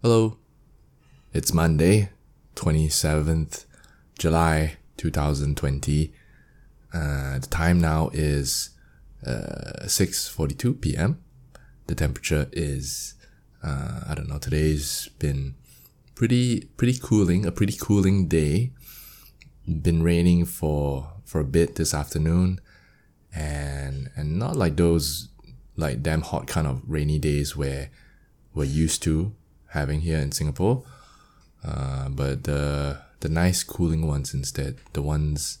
Hello. It's Monday, 27th July 2020. Uh, the time now is uh, 6:42 p.m. The temperature is uh, I don't know. Today's been pretty pretty cooling, a pretty cooling day. Been raining for for a bit this afternoon, and and not like those like damn hot kind of rainy days where we're used to having here in Singapore. Uh, but the the nice cooling ones instead, the ones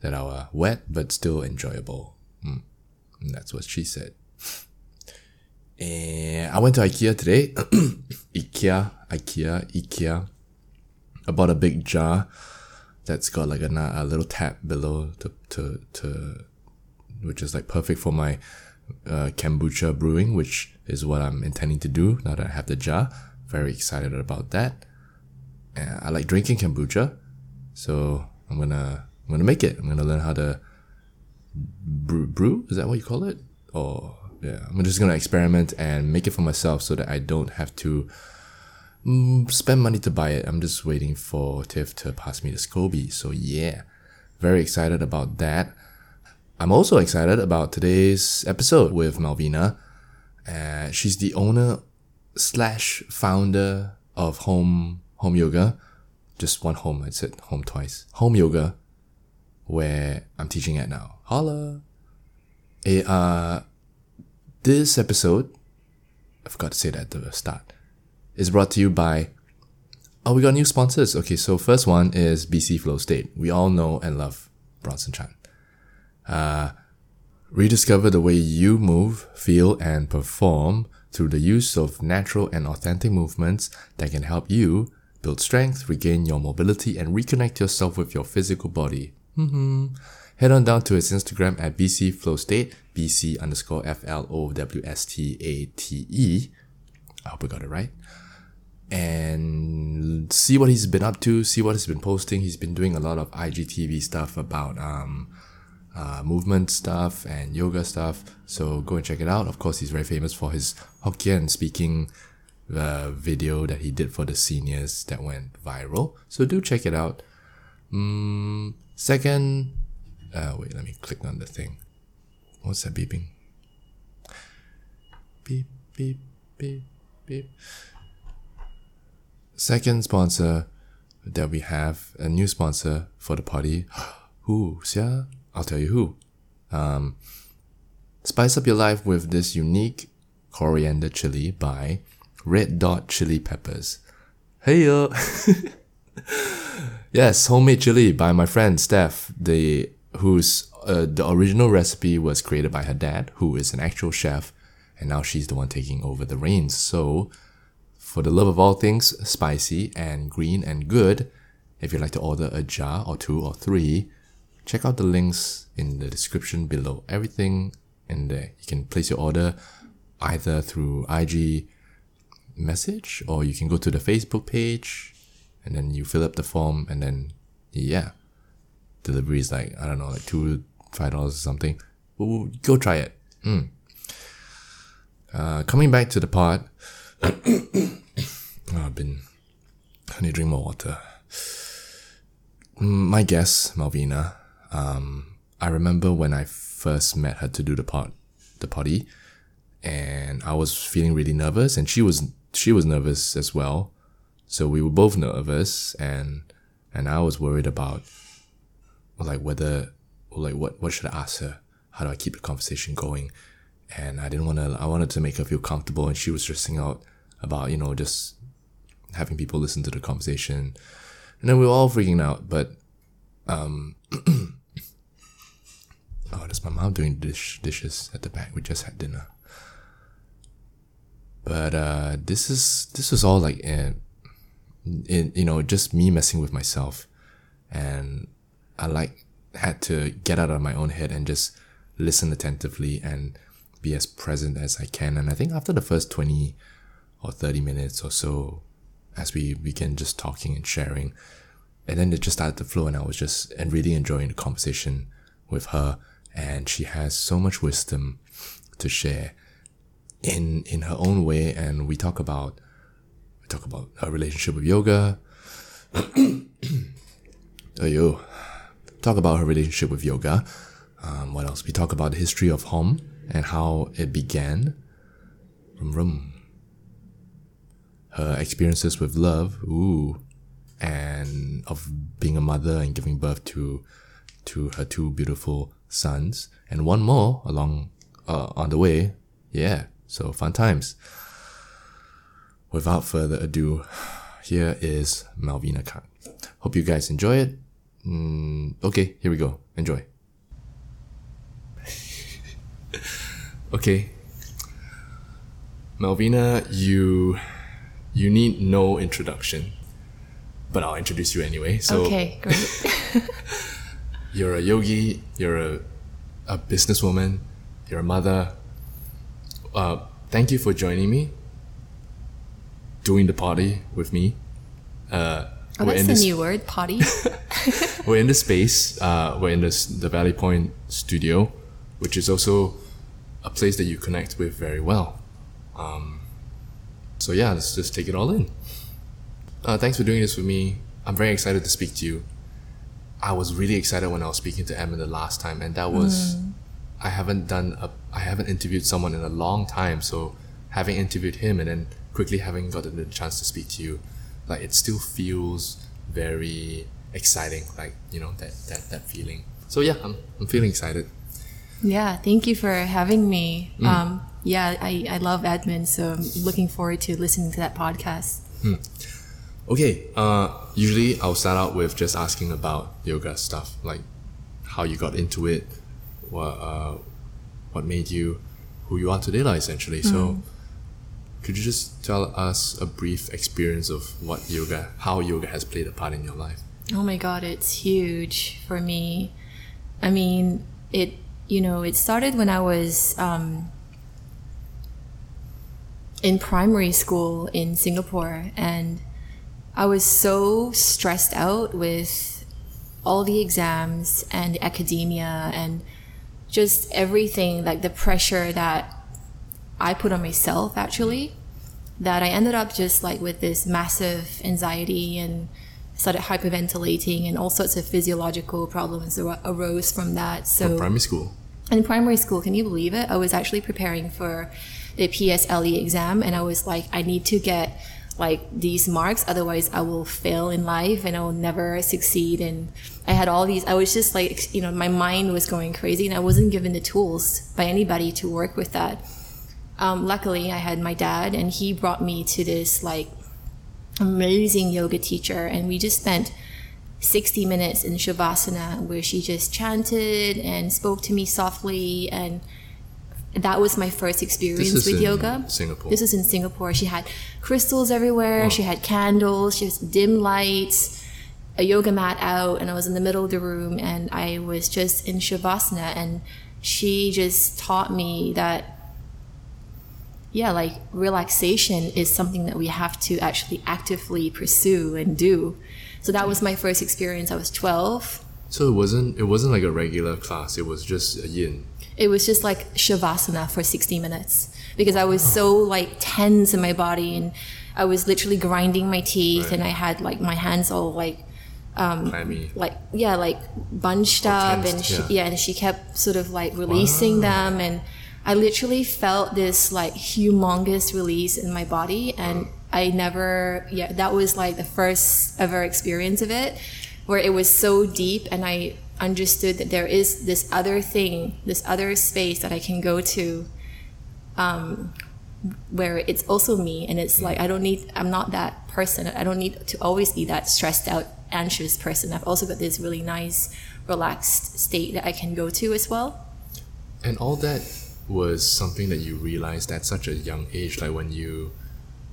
that are wet but still enjoyable. Mm. That's what she said. And I went to IKEA today. IKEA, IKEA, IKEA. I bought a big jar that's got like a, a little tap below to, to, to, which is like perfect for my uh, kombucha brewing, which is what I'm intending to do now that I have the jar. Very excited about that. And I like drinking kombucha, so I'm gonna I'm gonna make it. I'm gonna learn how to brew. brew? Is that what you call it? Or yeah, I'm just gonna experiment and make it for myself so that I don't have to mm, spend money to buy it. I'm just waiting for Tiff to pass me the SCOBY. So yeah, very excited about that. I'm also excited about today's episode with Malvina. Uh, she's the owner slash founder of Home Home Yoga. Just one home. I said home twice. Home Yoga, where I'm teaching at now. Holla. A, uh, this episode, I forgot to say that at the start, is brought to you by. Oh, we got new sponsors. Okay, so first one is BC Flow State. We all know and love Bronson Chan. Uh, rediscover the way you move, feel, and perform through the use of natural and authentic movements that can help you build strength, regain your mobility, and reconnect yourself with your physical body. Mm-hmm. Head on down to his Instagram at BC Flow BC underscore F L O W S T A T E. I hope I got it right. And see what he's been up to, see what he's been posting. He's been doing a lot of IGTV stuff about um, uh, movement stuff and yoga stuff. So go and check it out. Of course, he's very famous for his Hokkien speaking uh, video that he did for the seniors that went viral. So do check it out. Mm, second, uh, wait, let me click on the thing. What's that beeping? Beep, beep, beep, beep. Second sponsor that we have, a new sponsor for the party. Who, yeah? I'll tell you who. Um, spice up your life with this unique coriander chili by Red Dot Chili Peppers. Hey, uh. yes, homemade chili by my friend Steph, the whose uh, the original recipe was created by her dad, who is an actual chef, and now she's the one taking over the reins. So, for the love of all things spicy and green and good, if you'd like to order a jar or two or three, check out the links in the description below. Everything in there. You can place your order either through IG message or you can go to the Facebook page and then you fill up the form and then yeah delivery is like i don't know like two five dollars or something go try it mm. uh, coming back to the pod oh, i've been i need to drink more water my guest malvina um, i remember when i first met her to do the pod the potty and i was feeling really nervous and she was she was nervous as well. So we were both nervous and and I was worried about like whether like what what should I ask her? How do I keep the conversation going? And I didn't want to I wanted to make her feel comfortable and she was stressing out about, you know, just having people listen to the conversation. And then we were all freaking out, but um oh, that's my mom doing dish dishes at the back. We just had dinner. But uh, this is this was all like in, in you know just me messing with myself. And i like had to get out of my own head and just listen attentively and be as present as i can. And i think after the first 20 or 30 minutes or so as we began just talking and sharing and then it just started to flow and i was just and really enjoying the conversation with her and she has so much wisdom to share in in her own way and we talk about talk about her relationship with yoga. oh, yo. Talk about her relationship with yoga. Um, what else? We talk about the history of home and how it began. Rum rum. Her experiences with love. Ooh. And of being a mother and giving birth to to her two beautiful sons and one more along uh, on the way. Yeah, so fun times. Without further ado, here is Malvina Kang. Hope you guys enjoy it. Mm, okay, here we go. Enjoy. okay. Malvina, you you need no introduction, but I'll introduce you anyway. So okay, great. you're a yogi, you're a, a businesswoman, you're a mother. Uh, thank you for joining me, doing the party with me. Uh, oh, that's this, new word, party. we're in the space. Uh, we're in this, the Valley Point studio, which is also a place that you connect with very well. Um, so yeah, let's just take it all in. Uh, thanks for doing this with me. I'm very excited to speak to you. I was really excited when I was speaking to Emma the last time, and that was mm. I haven't done a I haven't interviewed someone in a long time. So having interviewed him and then quickly having gotten the chance to speak to you, like it still feels very exciting. Like you know that that that feeling. So yeah, I'm I'm feeling excited. Yeah, thank you for having me. Mm. Um, yeah, I, I love admin, so I'm looking forward to listening to that podcast. Mm. Okay, uh, usually I'll start out with just asking about yoga stuff, like how you got into it, what uh, what made you who you are today, like, essentially. Mm. So, could you just tell us a brief experience of what yoga, how yoga has played a part in your life? Oh my god, it's huge for me. I mean, it you know it started when I was um, in primary school in Singapore and I was so stressed out with all the exams and academia and just everything, like the pressure that I put on myself actually, that I ended up just like with this massive anxiety and started hyperventilating and all sorts of physiological problems arose from that. So from primary school. In primary school, can you believe it? I was actually preparing for the PSLE exam and I was like, I need to get like these marks otherwise i will fail in life and i will never succeed. And i had all these i was just like you know my mind was going crazy and i wasn't given the tools by anybody to work with that. Um, luckily i had my dad and he brought me to this like amazing yoga teacher. And we just spent 60 minutes in shavasana where she just chanted and spoke to me softly. And that was my first experience with yoga. Singapore. This is in Singapore. She had crystals everywhere. Oh. She had candles. She has dim lights, a yoga mat out, and I was in the middle of the room and I was just in shavasana and she just taught me that yeah, like relaxation is something that we have to actually actively pursue and do. So that was my first experience. I was 12. So it wasn't it wasn't like a regular class. It was just a yin it was just like shavasana for 60 minutes because I was so like tense in my body and I was literally grinding my teeth right. and I had like my hands all like um, like yeah like bunched up tensed, and she, yeah. yeah. and she kept sort of like releasing wow. them and I literally felt this like humongous release in my body and I never yeah that was like the first ever experience of it where it was so deep and I understood that there is this other thing, this other space that I can go to, um, where it's also me, and it's like I don't need, I'm not that person. I don't need to always be that stressed out, anxious person. I've also got this really nice, relaxed state that I can go to as well. And all that was something that you realized at such a young age, like when you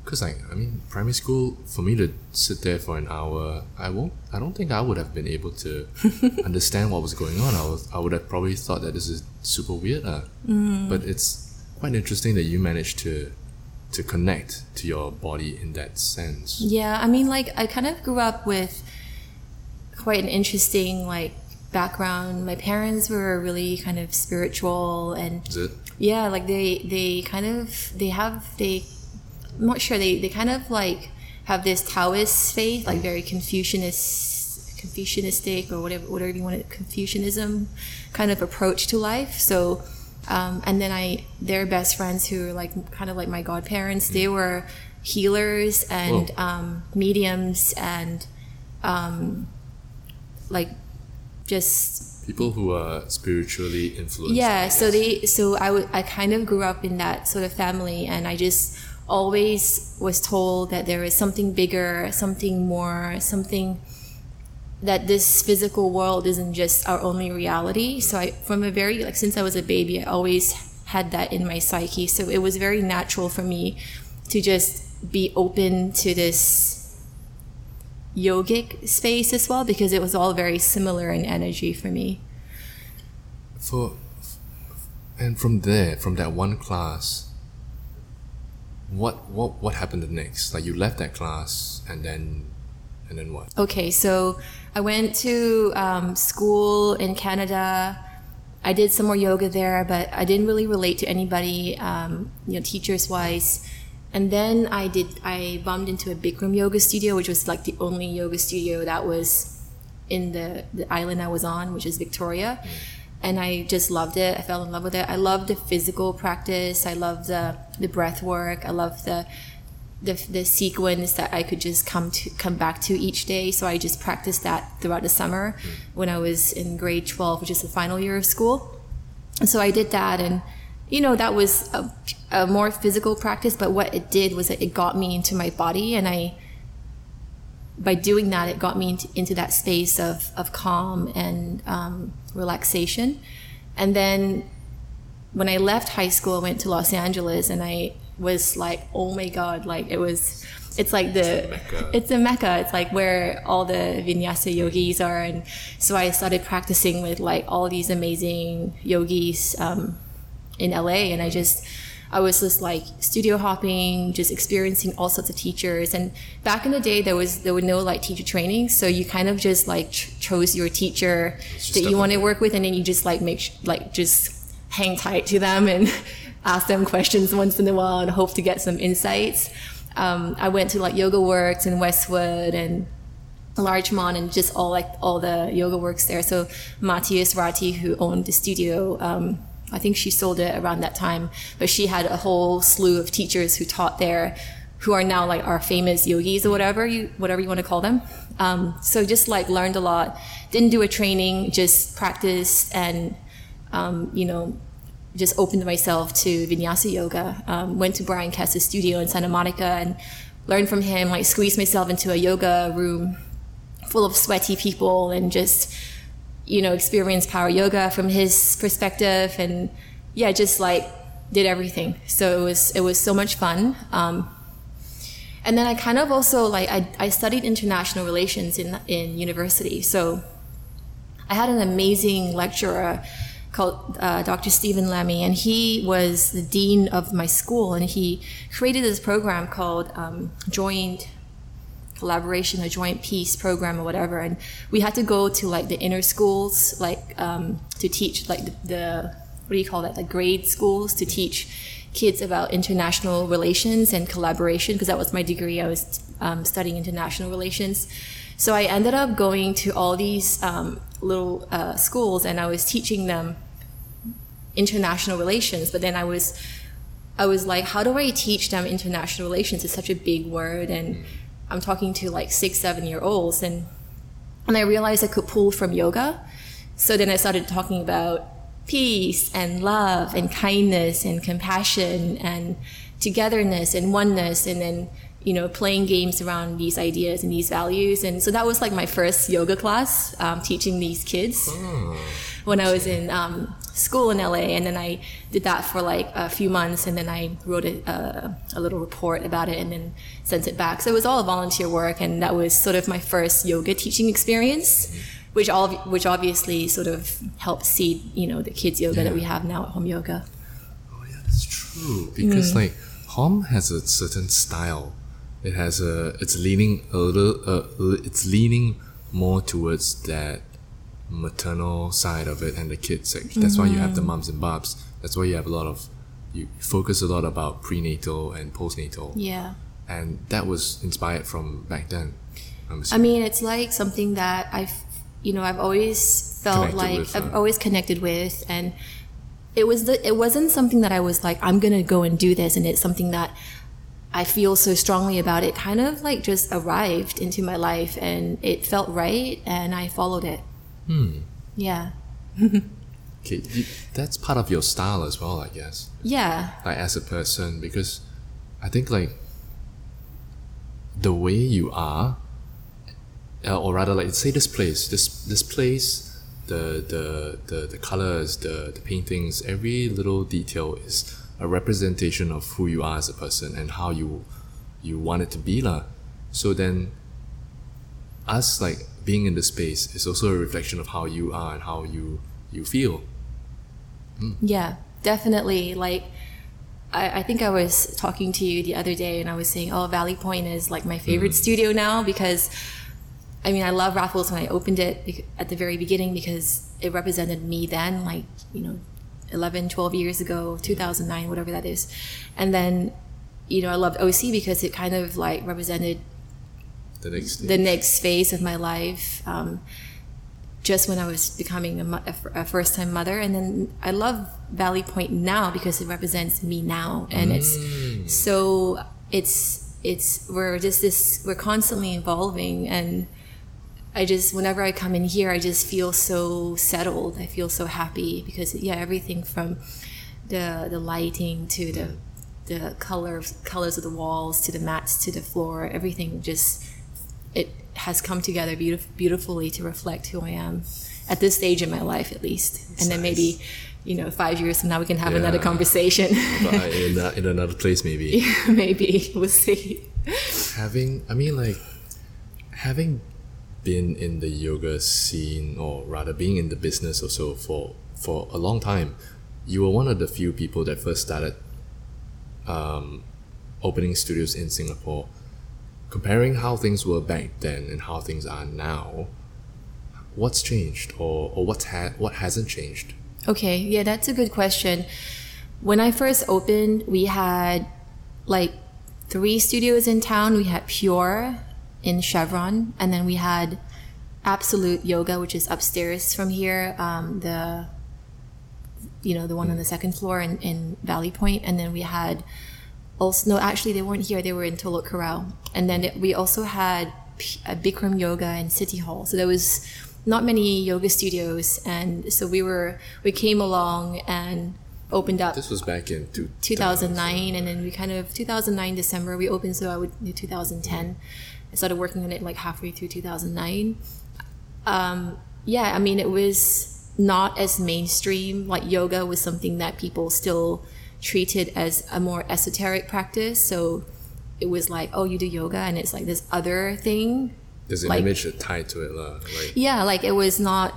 because like I mean primary school for me to sit there for an hour I won't I don't think I would have been able to understand what was going on I was I would have probably thought that this is super weird uh. mm. but it's quite interesting that you managed to to connect to your body in that sense yeah I mean like I kind of grew up with quite an interesting like background my parents were really kind of spiritual and yeah like they they kind of they have they I'm not sure. They, they kind of like have this Taoist faith, like very Confucianist, Confucianistic or whatever, whatever you want, it, Confucianism kind of approach to life. So, um, and then I, their best friends who are like kind of like my godparents, they were healers and um, mediums and um, like just people who are spiritually influenced. yeah so they so I would I kind of grew up in that sort of family and I just always was told that there is something bigger something more something that this physical world isn't just our only reality so I from a very like since I was a baby I always had that in my psyche so it was very natural for me to just be open to this yogic space as well because it was all very similar in energy for me. For and from there, from that one class, what what what happened next? Like you left that class and then and then what? Okay, so I went to um, school in Canada. I did some more yoga there, but I didn't really relate to anybody, um, you know, teachers wise. And then I did, I bumped into a Bikram yoga studio, which was like the only yoga studio that was in the, the island I was on, which is Victoria. And I just loved it. I fell in love with it. I love the physical practice. I love the, the breath work. I love the, the, the sequence that I could just come to come back to each day. So I just practiced that throughout the summer when I was in grade 12, which is the final year of school. And so I did that and you know that was a, a more physical practice but what it did was that it got me into my body and I by doing that it got me into, into that space of, of calm and um, relaxation. And then when I left high school I went to Los Angeles and I was like oh my god like it was it's like the Mecca. it's a mecca. It's like where all the vinyasa yogis are. And so i started practicing with like all these amazing yogis um, in la and i just i was just like studio hopping just experiencing all sorts of teachers. And back in the day there was there were no like teacher training. So you kind of just like ch- chose your teacher that you want to work with and then you just like make sh- like just hang tight to them and ask them questions once in a while and hope to get some insights. Um, I went to like Yoga Works in Westwood and Larchmont and just all like all the yoga works there. So Matthias Rati, who owned the studio, um, I think she sold it around that time, but she had a whole slew of teachers who taught there, who are now like our famous yogis or whatever you whatever you want to call them. Um, so just like learned a lot. Didn't do a training, just practiced and um, you know just opened myself to vinyasa yoga. Um, went to Bryan Kest's studio in Santa Monica and learned from him. Like squeezed myself into a yoga room full of sweaty people and just you know experienced power yoga from his perspective and yeah just like did everything. So it was it was so much fun. Um, and then I kind of also like I, I studied international relations in in university. So I had an amazing lecturer called uh, Dr. Stephen Lemmy, and he was the dean of my school, and he created this program called um, Joint Collaboration or Joint Peace Program or whatever. And we had to go to like the inner schools, like um, to teach like the, the what do you call that, the grade schools to teach kids about international relations and collaboration because that was my degree. I was um, studying international relations. So I ended up going to all these um, little uh, schools and I was teaching them international relations. But then I was, I was like, how do I teach them international relations? It's such a big word, and I'm talking to like six, seven year olds, and and I realized I could pull from yoga. So then I started talking about peace and love and kindness and compassion and togetherness and oneness, and then you know, playing games around these ideas and these values. And so that was like my first yoga class, um, teaching these kids when I was in um, school in LA. And then I did that for like a few months. And then I wrote a, a, a little report about it and then sent it back. So it was all volunteer work. And that was sort of my first yoga teaching experience. Which all, which obviously sort of helped seed, you know, the kids yoga that we have now at home yoga. Oh yeah, that's true. Because like home has a certain style. It has a. It's leaning a little. Uh, it's leaning more towards that maternal side of it and the kids section. That's why you have the mums and bubs. That's why you have a lot of. You focus a lot about prenatal and postnatal. Yeah. and that was inspired from back then. I mean, it's like something that I've, you know, I've always felt connected like with, I've uh, always connected with, and it was the, it wasn't something that I was like, I'm gonna go and do this, and it's something that I feel so strongly about. It kind of like just arrived into my life, and it felt right, and I followed it. Hmm. Yeah. okay, that's part of your style as well, I guess. Yeah. Like as a person, because I think like the way you are, uh, or rather, like say this place, this this place, the the the the colors, the the paintings, every little detail is a representation of who you are as a person and how you you want it to be lah. So then, us like being in the space is also a reflection of how you are and how you you feel. Mm. Yeah, definitely. Like I, I think I was talking to you the other day and I was saying, oh, Valley Point is like my favorite mm. studio now because I mean, I love Raffles when I opened it at the very beginning because it represented me then, like, you know, 11, 12 years ago, 2009, whatever that is. And then, you know, I loved OC because it kind of like represented the next, the next phase of my life. Um, just when I was becoming a, a, first time mother. And then I love Valley Point now because it represents me now. And mm. it's so, it's, it's, we're just this, we're constantly evolving. And I just, whenever I come in here, I just feel so settled. I feel so happy because, yeah, everything from the, the lighting to the, the color, colors of the walls to the mats to the floor, everything just, it has come together beautif- beautifully to reflect who I am at this stage in my life, at least. It's and then nice. maybe, you know, five years from now we can have yeah. another conversation. in, in another place, maybe. Yeah, maybe we'll see. Having, I mean, like having been in the yoga scene, or rather being in the business or so for for a long time, you were one of the few people that first started um, opening studios in Singapore comparing how things were back then and how things are now, what's changed or, or what's ha- what hasn't changed? Okay, yeah, that's a good question. When I first opened, we had like three studios in town. We had Pure in Chevron, and then we had Absolute Yoga, which is upstairs from here. Um, the you know the one on the second floor in, in Valley Point, and then we had also no actually they weren't here they were in Telok Kurau and then we also had a Bikram yoga in City Hall. So there was not many yoga studios and so we were we came along and opened up this was back in two, 2009 and then we kind of 2009 December we opened so I would do 2010 I started working on it like halfway through 2009 um, yeah I mean it was not as mainstream like yoga was something that people still treated as a more esoteric practice. So it was like, oh, you do yoga, and it's like this other thing. There's an like, image tied to it, like. Yeah, like it was not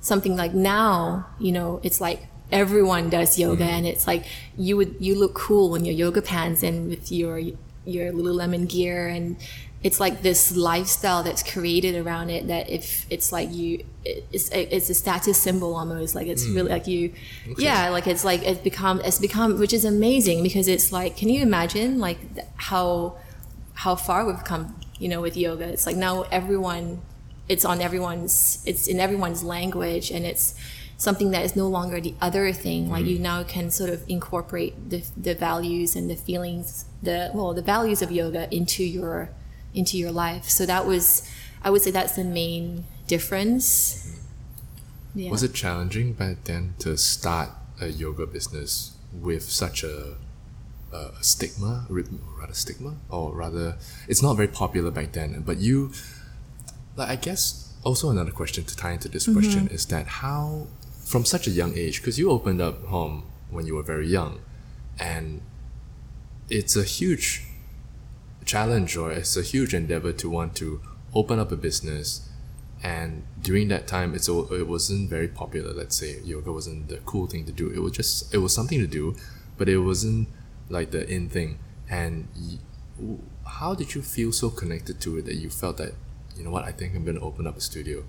something like now. You know, it's like everyone does yoga, mm-hmm. and it's like you would you look cool in your yoga pants and with your your Lululemon gear, and it's like this lifestyle that's created around it that if it's like you it's it's a status symbol almost like it's mm. really like you okay. yeah like it's like it's become it's become which is amazing because it's like can you imagine like how how far we've come you know with yoga it's like now everyone it's on everyone's it's in everyone's language and it's something that is no longer the other thing like mm. you now can sort of incorporate the, the values and the feelings the well the values of yoga into your into your life. So that was, I would say that's the main difference. Yeah. Was it challenging back then to start a yoga business with such a, a stigma, rather stigma, or rather, it's not very popular back then. But you, like, I guess also another question to tie into this mm-hmm. question is that how, from such a young age, because you opened up home when you were very young, and it's a huge challenge or it's a huge endeavor to want to open up a business. And during that time it's it wasn't very popular. Let's say yoga wasn't the cool thing to do. It was just it was something to do but it wasn't like the in thing. And how did you feel so connected to it that you felt that you know what i think i'm going to open up a studio?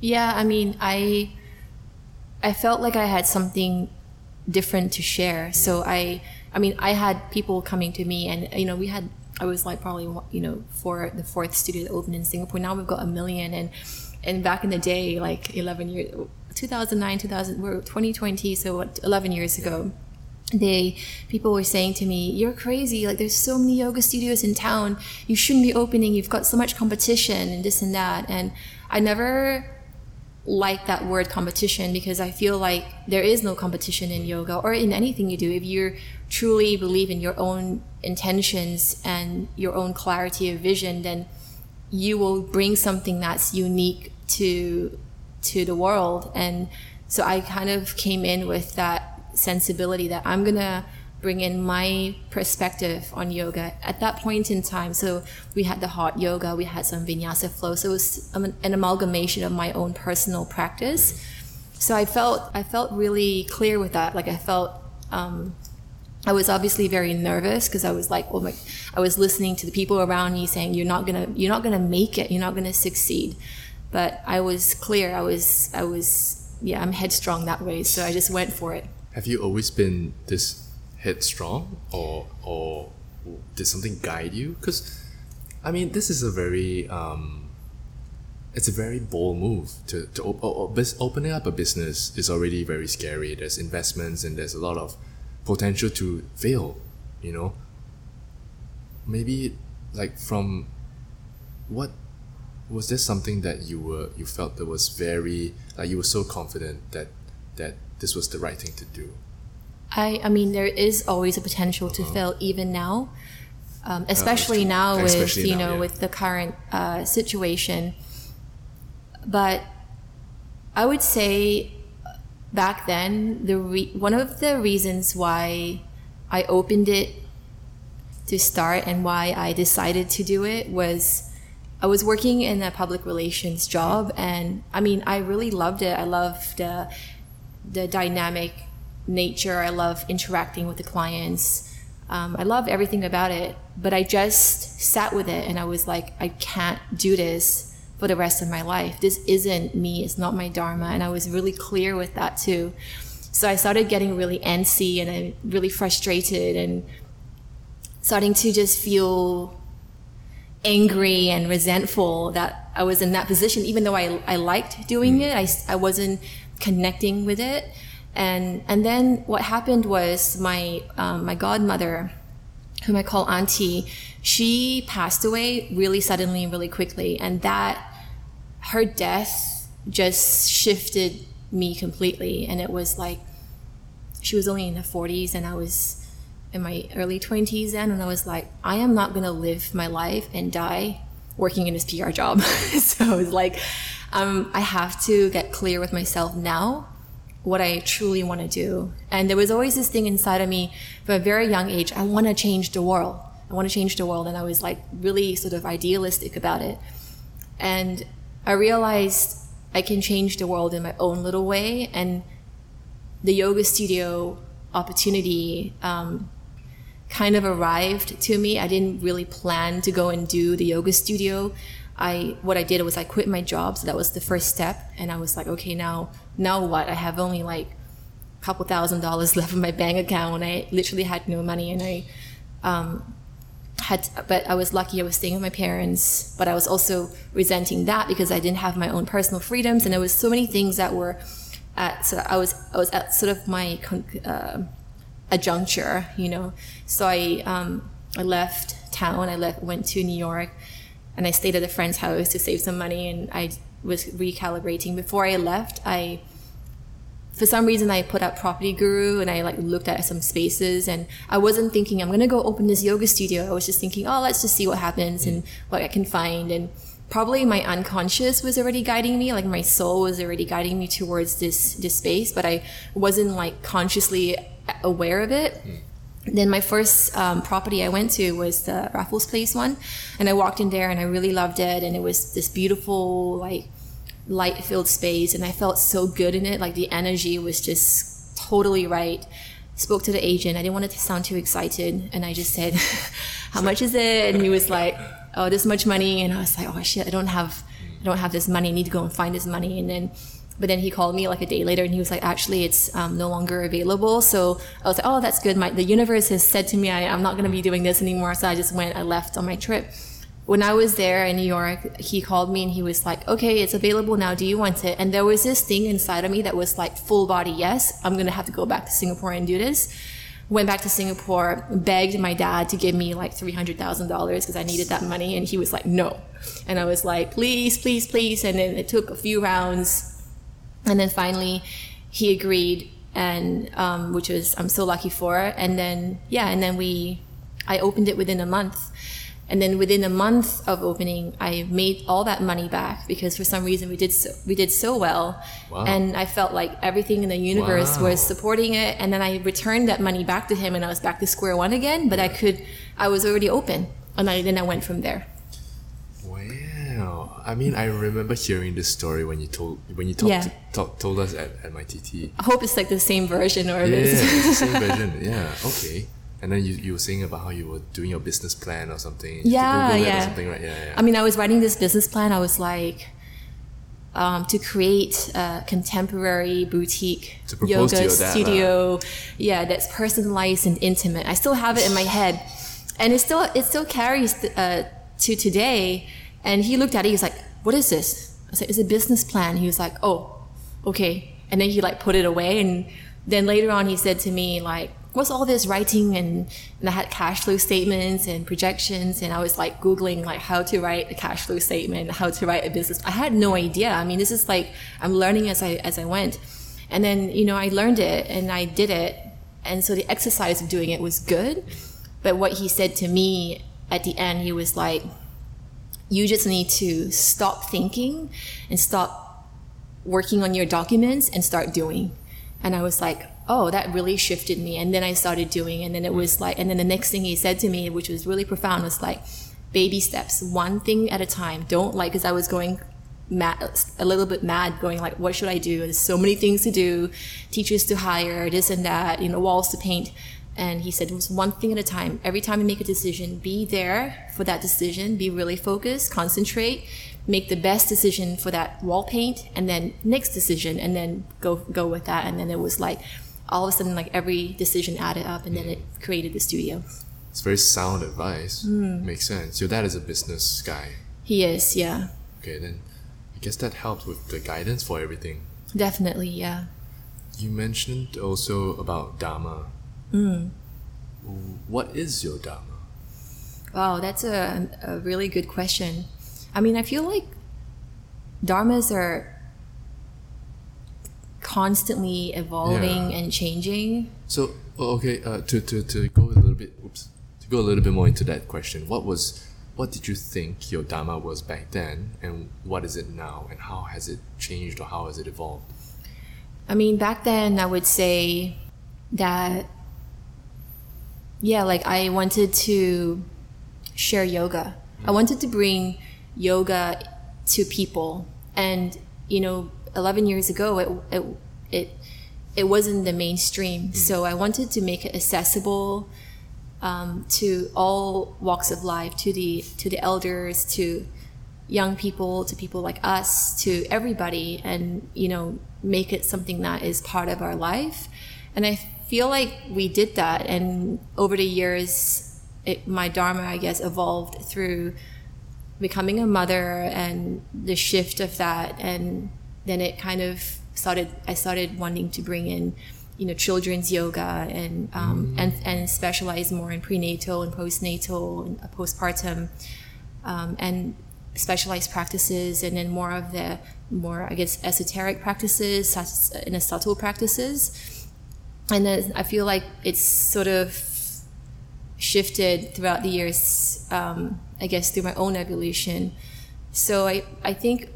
Yeah i mean i i felt like i had something different to share. So i i mean i had people coming to me and you know we had I was like probably you know for the fourth studio that opened in Singapore. Now we've got a million, and and back in the day, like 11 years, 2009, 2000, we're 2020, so what, 11 years ago. They people were saying to me, "You're crazy! Like there's so many yoga studios in town. You shouldn't be opening. You've got so much competition and this and that." And I never like that word competition because I feel like there is no competition in yoga or in anything you do. If you truly believe in your own intentions and your own clarity of vision, then you will bring something that's unique to to the world. And so I kind of came in with that sensibility that I'm gonna bring in my perspective on yoga at that point in time. So we had the hot yoga, we had some vinyasa flow. So it was an amalgamation of my own personal practice. So I felt I felt really clear with that. Like I felt um, I was obviously very nervous because I was like, oh my, I was listening to the people around me saying, "You're not gonna, you're not gonna make it. You're not gonna succeed." But I was clear. I was, I was, yeah, I'm headstrong that way. So I just went for it. Have you always been this headstrong or or did something guide you? Because i mean this is a very um, it's a very bold move to, to op- op- opening up a business is already very scary. There's investments and there's a lot of potential to fail you know? Maybe like from what was there something that you were you felt that was very like you were so confident that that this was the right thing to do I, I mean, there is always a potential to uh-huh. fail even now, um, especially now with especially you now, know yeah. with the current uh, situation. But I would say back then the re- one of the reasons why I opened it to start and why I decided to do it was I was working in a public relations job and I mean I really loved it. I loved the the dynamic nature. I love interacting with the clients. Um, I love everything about it. But I just sat with it and I was like, I can't do this for the rest of my life. This isn't me. It's not my dharma. And I was really clear with that too. So I started getting really antsy and I really frustrated and starting to just feel angry and resentful that I was in that position, even though I, I liked doing mm. it. I, I wasn't connecting with it and and then what happened was my um, my godmother whom i call auntie she passed away really suddenly really quickly. And that her death just shifted me completely. And it was like she was only in her 40s and i was in my early 20s then. And i was like i am not going to live my life and die working in this pr job. So it's like um, i have to get clear with myself now what I truly want to do. And there was always this thing inside of me from a very young age I want to change the world. I want to change the world. And I was like really sort of idealistic about it. And I realized I can change the world in my own little way. And the yoga studio opportunity um, kind of arrived to me. I didn't really plan to go and do the yoga studio. I what I did was I quit my job, so that was the first step, and I was like, okay, now now what? I have only like a couple thousand dollars left in my bank account, I literally had no money, and I um, had, but I was lucky. I was staying with my parents, but I was also resenting that because I didn't have my own personal freedoms, and there was so many things that were at. So I was I was at sort of my uh, a juncture, you know. So I um, I left town. I left went to New York and I stayed at a friend's house to save some money and I was recalibrating. Before I left, I for some reason I put up Property Guru and I like looked at some spaces and I wasn't thinking I'm gonna go open this yoga studio. I was just thinking, oh, let's just see what happens and what I can find and probably my unconscious was already guiding me like my soul was already guiding me towards this this space but i wasn't like consciously aware of it mm then my first um, property I went to was the Raffles Place one, and I walked in there and I really loved it, and it was this beautiful like light filled space, and I felt so good in it. Like the energy was just totally right. Spoke to the agent. I didn't want it to sound too excited, and I just said, "How much is it?" And he was like, "Oh, this much money," and I was like, "Oh shit, I don't have, I don't have this money. I need to go and find this money." And then But then he called me like a day later and he was like, actually, it's um, no longer available. So I was like, oh, that's good. My, the universe has said to me, I, I'm not going to be doing this anymore. So I just went, I left on my trip. When I was there in New York, he called me and he was like, okay, it's available now. Do you want it? And there was this thing inside of me that was like full body, yes, I'm going to have to go back to Singapore and do this went back to Singapore, begged my dad to give me like $300,000 because I needed that money. And he was like, no. And I was like, please, please, please. And then it took a few rounds. And then finally he agreed and, um, which was, I'm so lucky for. And then, yeah, and then we, I opened it within a month. And then within a month of opening, I made all that money back because for some reason we did so, we did so well, wow. and I felt like everything in the universe wow. was supporting it. And then I returned that money back to him, and I was back to square one again. But I could, I was already open, and I, then I went from there. Wow! I mean, I remember hearing this story when you told when you talked yeah. to, talk, told us at, at my TT. I hope it's like the same version or yeah, it's the same version. Yeah. Okay. And then you, you were saying about how you were doing your business plan or something. Yeah, yeah. something, right? Yeah, yeah. I mean, I was writing this business plan. I was like, um, to create a contemporary boutique yoga studio. That, yeah, that's personalized and intimate. I still have it in my head, and it still it still carries uh, to today. And he looked at it. He was like, "What is this?" I said, "It's a business plan." He was like, "Oh, okay." And then he like put it away. And then later on, he said to me like, what's all this writing and, and, I had cash flow statements and projections and I was like googling like how to write a cash flow statement, how to write a business. I had no idea. I mean, this is like I'm learning as I as I went. And then, you know, I learned it and I did it. And so the exercise of doing it was good. But what he said to me at the end, he was like, you just need to stop thinking and stop working on your documents and start doing. And I was like, oh, that really shifted me. And then I started doing, and then it was like, and then the next thing he said to me, which was really profound, was like, baby steps, one thing at a time. Don't like, because I was going mad, a little bit mad, going like, what should I do? There's so many things to do, teachers to hire, this and that, you know, walls to paint. And he said it was one thing at a time. Every time you make a decision, be there for that decision, be really focused, concentrate, make the best decision for that wall paint, and then next decision, and then go go with that. And then it was like all of a sudden like every decision added up and then it created the studio. It's very sound advice. Mm. makes sense. Your dad is a business guy. He is yeah. Okay then i guess that helped with the guidance for everything. Definitely yeah. You mentioned also about dharma mm. what is your dharma wow that's a, a really good question i mean i feel like dharmas are constantly evolving yeah. and changing. So okay, uh, to, to, to go a little bit, oops, to go a little bit more into that question, what was what did you think your dharma was back then, and what is it now, and how has it changed or how has it evolved? I mean, back then I would say that yeah, like I wanted to share yoga. Mm. I wanted to bring yoga to people, and you know 11 years ago, it, it, it, it wasn't the mainstream. Mm. So I wanted to make it accessible um, to all walks of life, to the, to the elders, to young people, to people like us, to everybody, and, you know, make it something that is part of our life. And I feel like we did that. And over the years, it, my Dharma, I guess, evolved through becoming a mother and the shift of that and then it kind of started i started wanting to bring in you know children's yoga and um, mm. and and specialize more in prenatal and postnatal and postpartum um, and specialized practices and then more of the more i guess esoteric practices in a subtle practices and then i feel like it's sort of shifted throughout the years um, i guess through my own evolution so i i think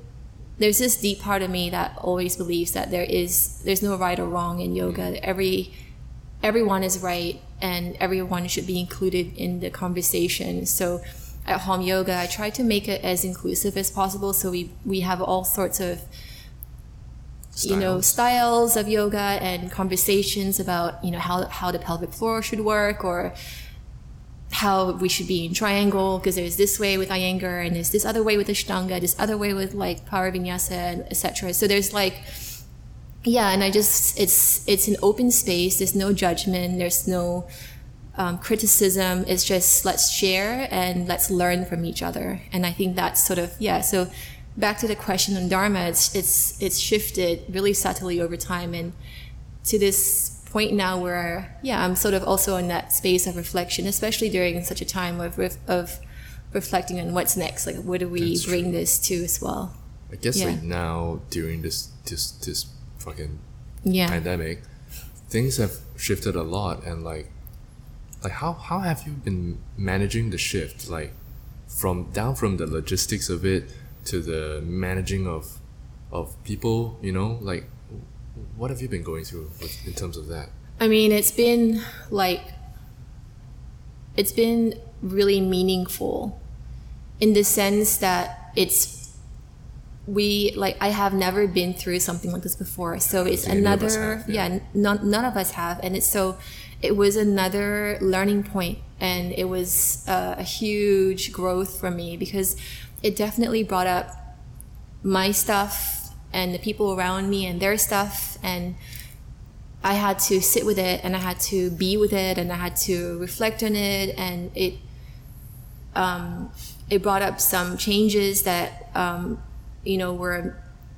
there's this deep part of me that always believes that there is there's no right or wrong in yoga. Every everyone is right and everyone should be included in the conversation. So at home Yoga, I try to make it as inclusive as possible. So we we have all sorts of styles. you know styles of yoga and conversations about you know how how the pelvic floor should work or how we should be in triangle because there's this way with Iyengar and there's this other way with Ashtanga, this other way with like power vinyasa, etc. So there's like yeah, and I just it's it's an open space. There's no judgment. There's no um, criticism. It's just let's share and let's learn from each other. And I think that's sort of yeah. So back to the question on dharma, it's it's it's shifted really subtly over time, and to this point now where yeah, I'm sort of also in that space of reflection, especially during such a time of of reflecting on what's next. Like, where do we that's bring true. this to as well? I guess yeah. like now during this this this fucking yeah. pandemic, things have shifted a lot, and like like how how have you been managing the shift like from down from the logistics of it to the managing of of people you know? Like what have you been going through with, in terms of that? I mean it's been like it's been really meaningful in the sense that it's we like i have never been through something like this before. So it's another have, yeah, yeah none, none of us have. And it's so it was another learning point and it was uh, a huge growth for me because it definitely brought up my stuff and the people around me and their stuff and I had to sit with it and I had to be with it and I had to reflect on it and it um, it brought up some changes that um, you know were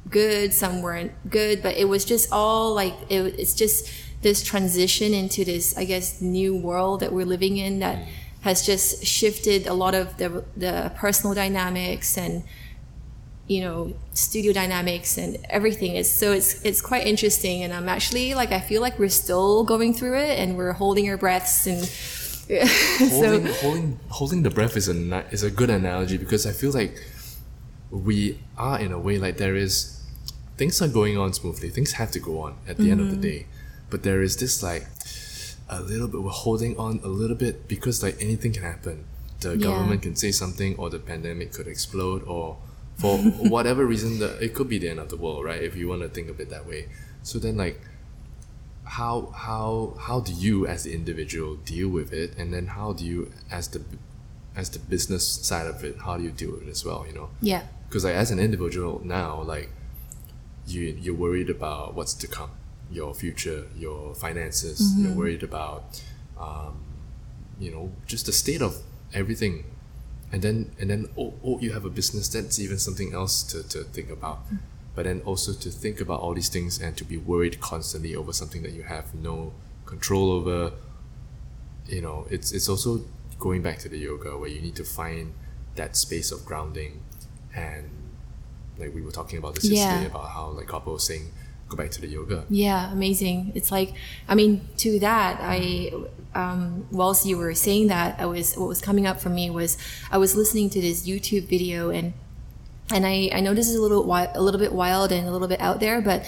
good some weren't good but it was just all like it, it's just this transition into this, I guess, new world that we're living in that has just shifted a lot of the, the personal dynamics and you know studio dynamics and everything is so it's it's quite interesting and i'm actually like i feel like we're still going through it and we're holding our breaths and holding, so holding holding the breath is a is a good analogy because i feel like we are in a way like there is things are going on smoothly things have to go on at the mm-hmm. end of the mm-hmm. day but there is this like a little bit we're holding on a little bit because like anything can happen. The yeah. government can say something or the pandemic could explode or for whatever reason the, it could be the end of the world right if you want to think of it that way. So then like how how how do you as the individual deal with it? And then how do you as the as the business side of it how do you deal with it as well you know? Yeah. Because like as an individual now like you you're worried about what's to come your future, your finances. Mm-hmm. You're worried about, um, you know, just the state of everything. And then, and then, oh, oh, you have a business. That's even something else to, to think about. Mm-hmm. But then also to think about all these things and to be worried constantly over something that you have no control over. You know, it's it's also going back to the yoga where you need to find that space of grounding and like we were talking about this yeah. yesterday about how like Kappa was saying go back to the yoga. Yeah, amazing. It's like, I mean, to that, I, um, whilst you were saying that, I was, what was coming up for me was I was listening to this YouTube video and, and I, I know this is a little, a little bit wild and a little bit out there, but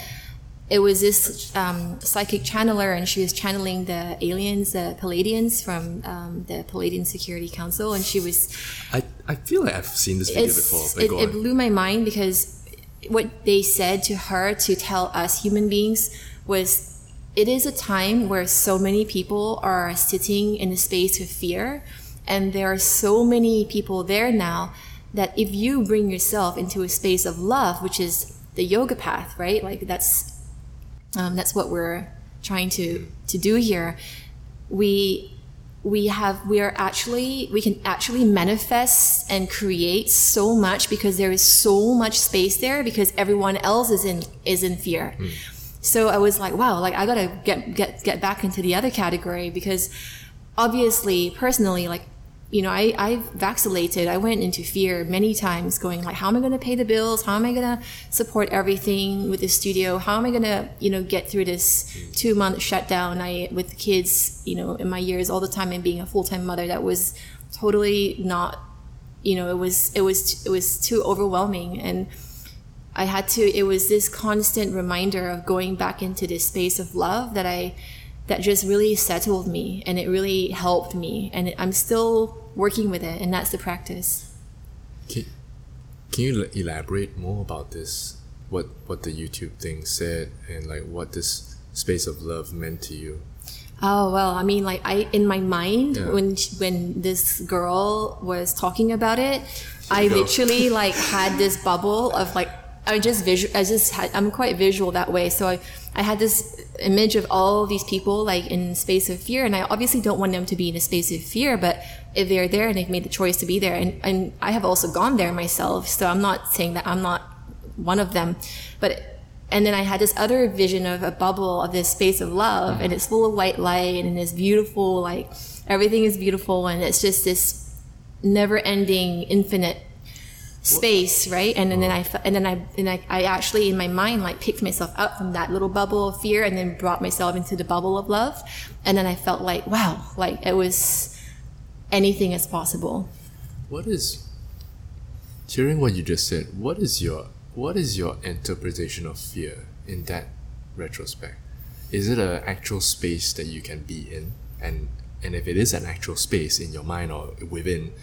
it was this um, psychic channeler and she was channeling the aliens, the Pleiadians from um, the Pleiadian Security Council. And she was. I, I feel like I've seen this video before. It, it blew my mind because what they said to her to tell us human beings was it is a time where so many people are sitting in a space of fear and there are so many people there now that if you bring yourself into a space of love which is the yoga path right? Like that's um, that's what we're trying to to do here we we have we are actually we can actually manifest and create so much because there is so much space there because everyone else is in is in fear mm. so i was like wow like i gotta get get get back into the other category because obviously personally like you know, I, I vacillated. I went into fear many times going like, how am I going to pay the bills? How am I going to support everything with the studio? How am I going to, you know, get through this two month shutdown? I, with kids, you know, in my years all the time and being a full time mother, that was totally not, you know, it was, it was, it was too overwhelming. And I had to, it was this constant reminder of going back into this space of love that I, that just really settled me and it really helped me. And I'm still working with it, and that's the practice. Can, can you elaborate more about this? What what the YouTube thing said, and like what this space of love meant to you? Oh well, I mean, like I in my mind yeah. when when this girl was talking about it, I literally like had this bubble of like I just visual. I just had. I'm quite visual that way. So I, I had this image of all these people like in space of fear, and I obviously don't want them to be in a space of fear. But if they're there and they've made the choice to be there, and and I have also gone there myself. So I'm not saying that I'm not one of them, but. And then I had this other vision of a bubble of this space of love, and it's full of white light, and it's beautiful. Like everything is beautiful, and it's just this never-ending, infinite space, right? And, and then I and then I and I, I actually in my mind like picked myself up from that little bubble of fear and then brought myself into the bubble of love. And then I felt like wow, like it was anything is possible. What is hearing what you just said, what is your what is your interpretation of fear in that retrospect? Is it an actual space that you can be in? And and if it is an actual space in your mind or within,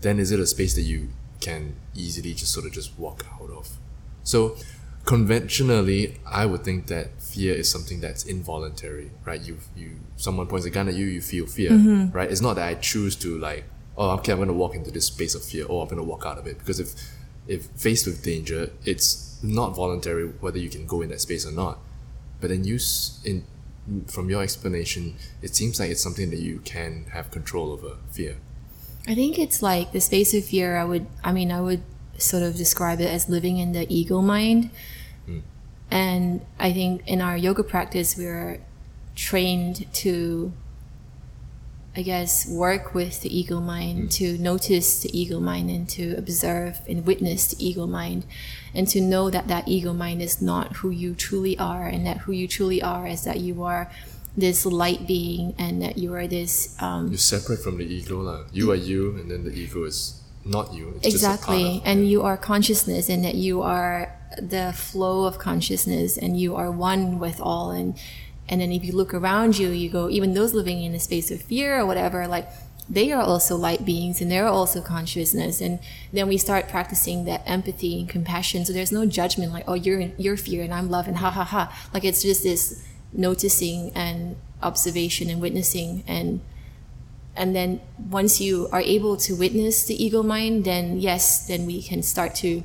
then is it a space that you can easily just sort of just walk out of. So conventionally, I would think that fear is something that's involuntary, right? You you someone points a gun at you, you feel fear, mm-hmm. right? It's not that I choose to like, oh, okay, I'm gonna walk into this space of fear, or I'm gonna walk out of it. Because if if faced with danger, it's not voluntary whether you can go in that space or not. But then you in from your explanation, it seems like it's something that you can have control over fear. I think it's like the space of fear. I would, I mean, I would sort of describe it as living in the ego mind. And I think in our yoga practice, we're trained to, I guess, work with the ego mind, mm. to notice the ego mind, and to observe and witness the ego mind, and to know that that ego mind is not who you truly are, and that who you truly are is that you are this light being and that you are this um, you're separate from the ego la. you are you and then the ego is not you it's exactly and you are consciousness and that you are the flow of consciousness and you are one with all. And and then if you look around you you go even those living in a space of fear or whatever like they are also light beings and they're also consciousness. And then we start practicing that empathy and compassion. So there's no judgment like oh you're you're fear and i'm love and ha ha ha. Like it's just this noticing and observation and witnessing. And and then once you are able to witness the ego mind then yes then we can start to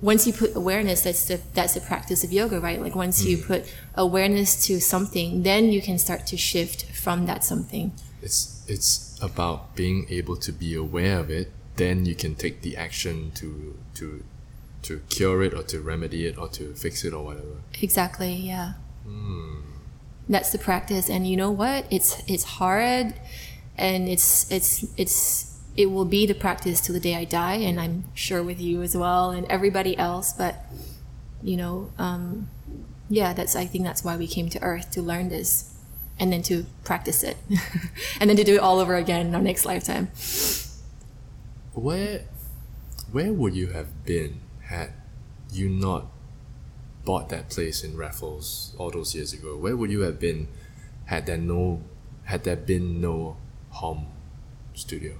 once you put awareness that's the that's the practice of yoga right? Like once mm. you put awareness to something then you can start to shift from that something. It's it's about being able to be aware of it then you can take the action to to to cure it or to remedy it or to fix it or whatever. Exactly yeah. Mm that's the practice and you know what? It's it's hard and it's it's it's it will be the practice till the day i die and i'm sure with you as well and everybody else but you know um, yeah that's i think that's why we came to earth to learn this and then to practice it and then to do it all over again in our next lifetime where where would you have been had you not bought that place in Raffles all those years ago, where would you have been had there no had there been no Hom studio?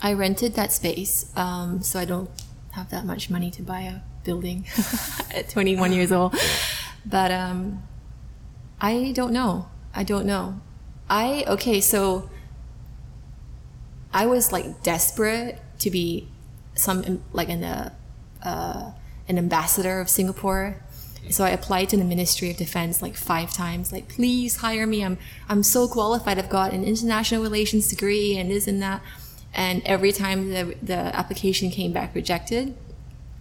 I rented that space, um, so I don't have that much money to buy a building at 21 years old. But um, I don't know. I don't know. I okay, so I was like desperate to be some like an uh, uh, an ambassador of Singapore so I applied to the Ministry of Defense like five times, like, please hire me. I'm, I'm so qualified. I've got an international relations degree and this and that. And every time the, the application came back rejected,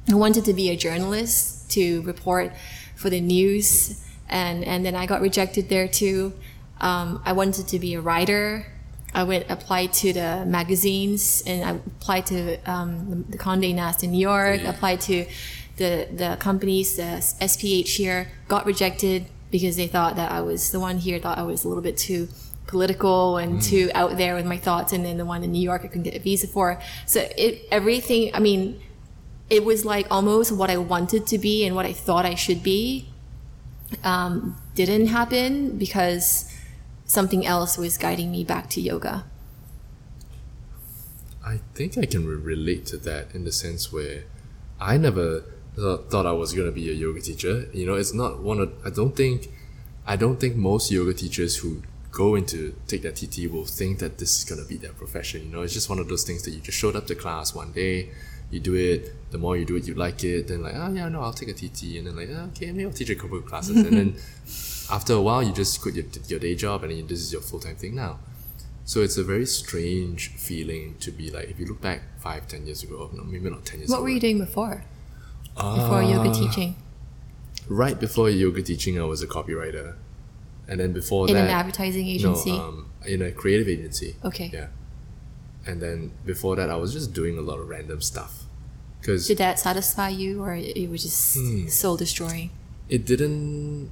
I wanted to be a journalist to report for the news. And, and then I got rejected there too. Um, I wanted to be a writer. I went applied to the magazines and I applied to um, the Condé Nast in New York. Yeah. Applied to the the companies, the SPH here, got rejected because they thought that I was the one here thought I was a little bit too political and mm. too out there with my thoughts, and then the one in New York I couldn't get a visa for. So it everything. I mean, it was like almost what I wanted to be and what I thought I should be. Um, didn't happen because something else was guiding me back to yoga. I think I can re- relate to that in the sense where I never thought I was gonna be a yoga teacher. You know, it's not one of I don't think I don't think most yoga teachers who go into take that TT will think that this is gonna be their profession. You know, it's just one of those things that you just showed up to class one day, you do it. The more you do it, you like it. Then like, oh yeah, no, I'll take a TT, and then like, oh, okay, maybe I'll teach a couple of classes, and then after a while, you just quit your, your day job, and then this is your full time thing now. So it's a very strange feeling to be like, if you look back five, ten years ago, no, maybe not ten years. What ago, were you doing before? Before yoga ah. teaching? Right before yoga teaching, I was a copywriter, and then before In that, an advertising agency? No, um, in a creative agency. Okay. Yeah, and then before that, I was just doing a lot of random stuff, because Did that satisfy you, or it was just Hmm. soul destroying? it didn't.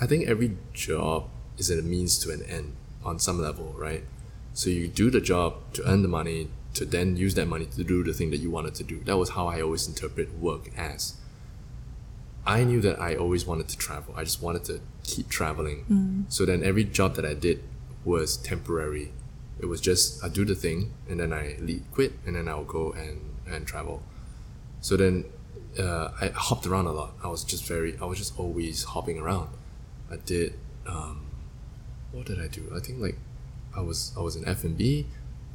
I think every job is a means to an end on some level, right? So you do the job to earn the money, to then use that money to do the thing that you wanted to do. That was how I always interpret work as. I knew that I always wanted to travel. I just wanted to keep traveling. So then every job that I did was temporary. It was just I do the thing and then I leave, quit and then I'll go and, and travel. So then uh, I hopped around a lot. I was just very, I was just always hopping around. I did, um, what did I do? I think like I was I was in F and B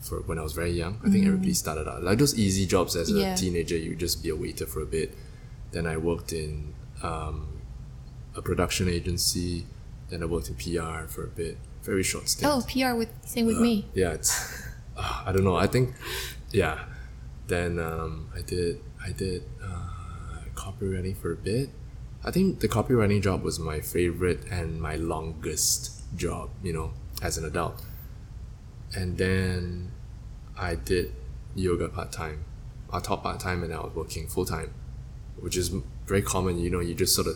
for when I was very young. I think everybody started out like those easy jobs as a Yeah. teenager. You just be a waiter for a bit. Then I worked in um, a production agency. Then I worked in PR for a bit. Very short stint. Oh, PR with same with me. Yeah, it's uh, I don't know. I think yeah. Then um, I did I did uh, copywriting for a bit. I think the copywriting job was my favorite and my longest job. You know, as an adult. And then I did yoga part time. I taught part time and I was working full time, which is very common. You know, you just sort of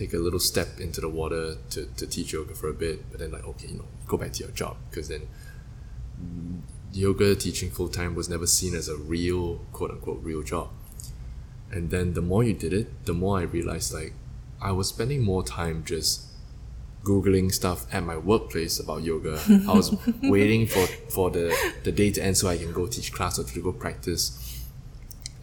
take a little step into the water to, to teach yoga for a bit, but then like okay, you know, go back to your job because then yoga teaching full time was never seen as a real quote unquote real job. And then the more you did it, the more I realized like I was spending more time just googling stuff at my workplace about yoga. I was waiting for for the the day to end so I can go teach class or to go practice.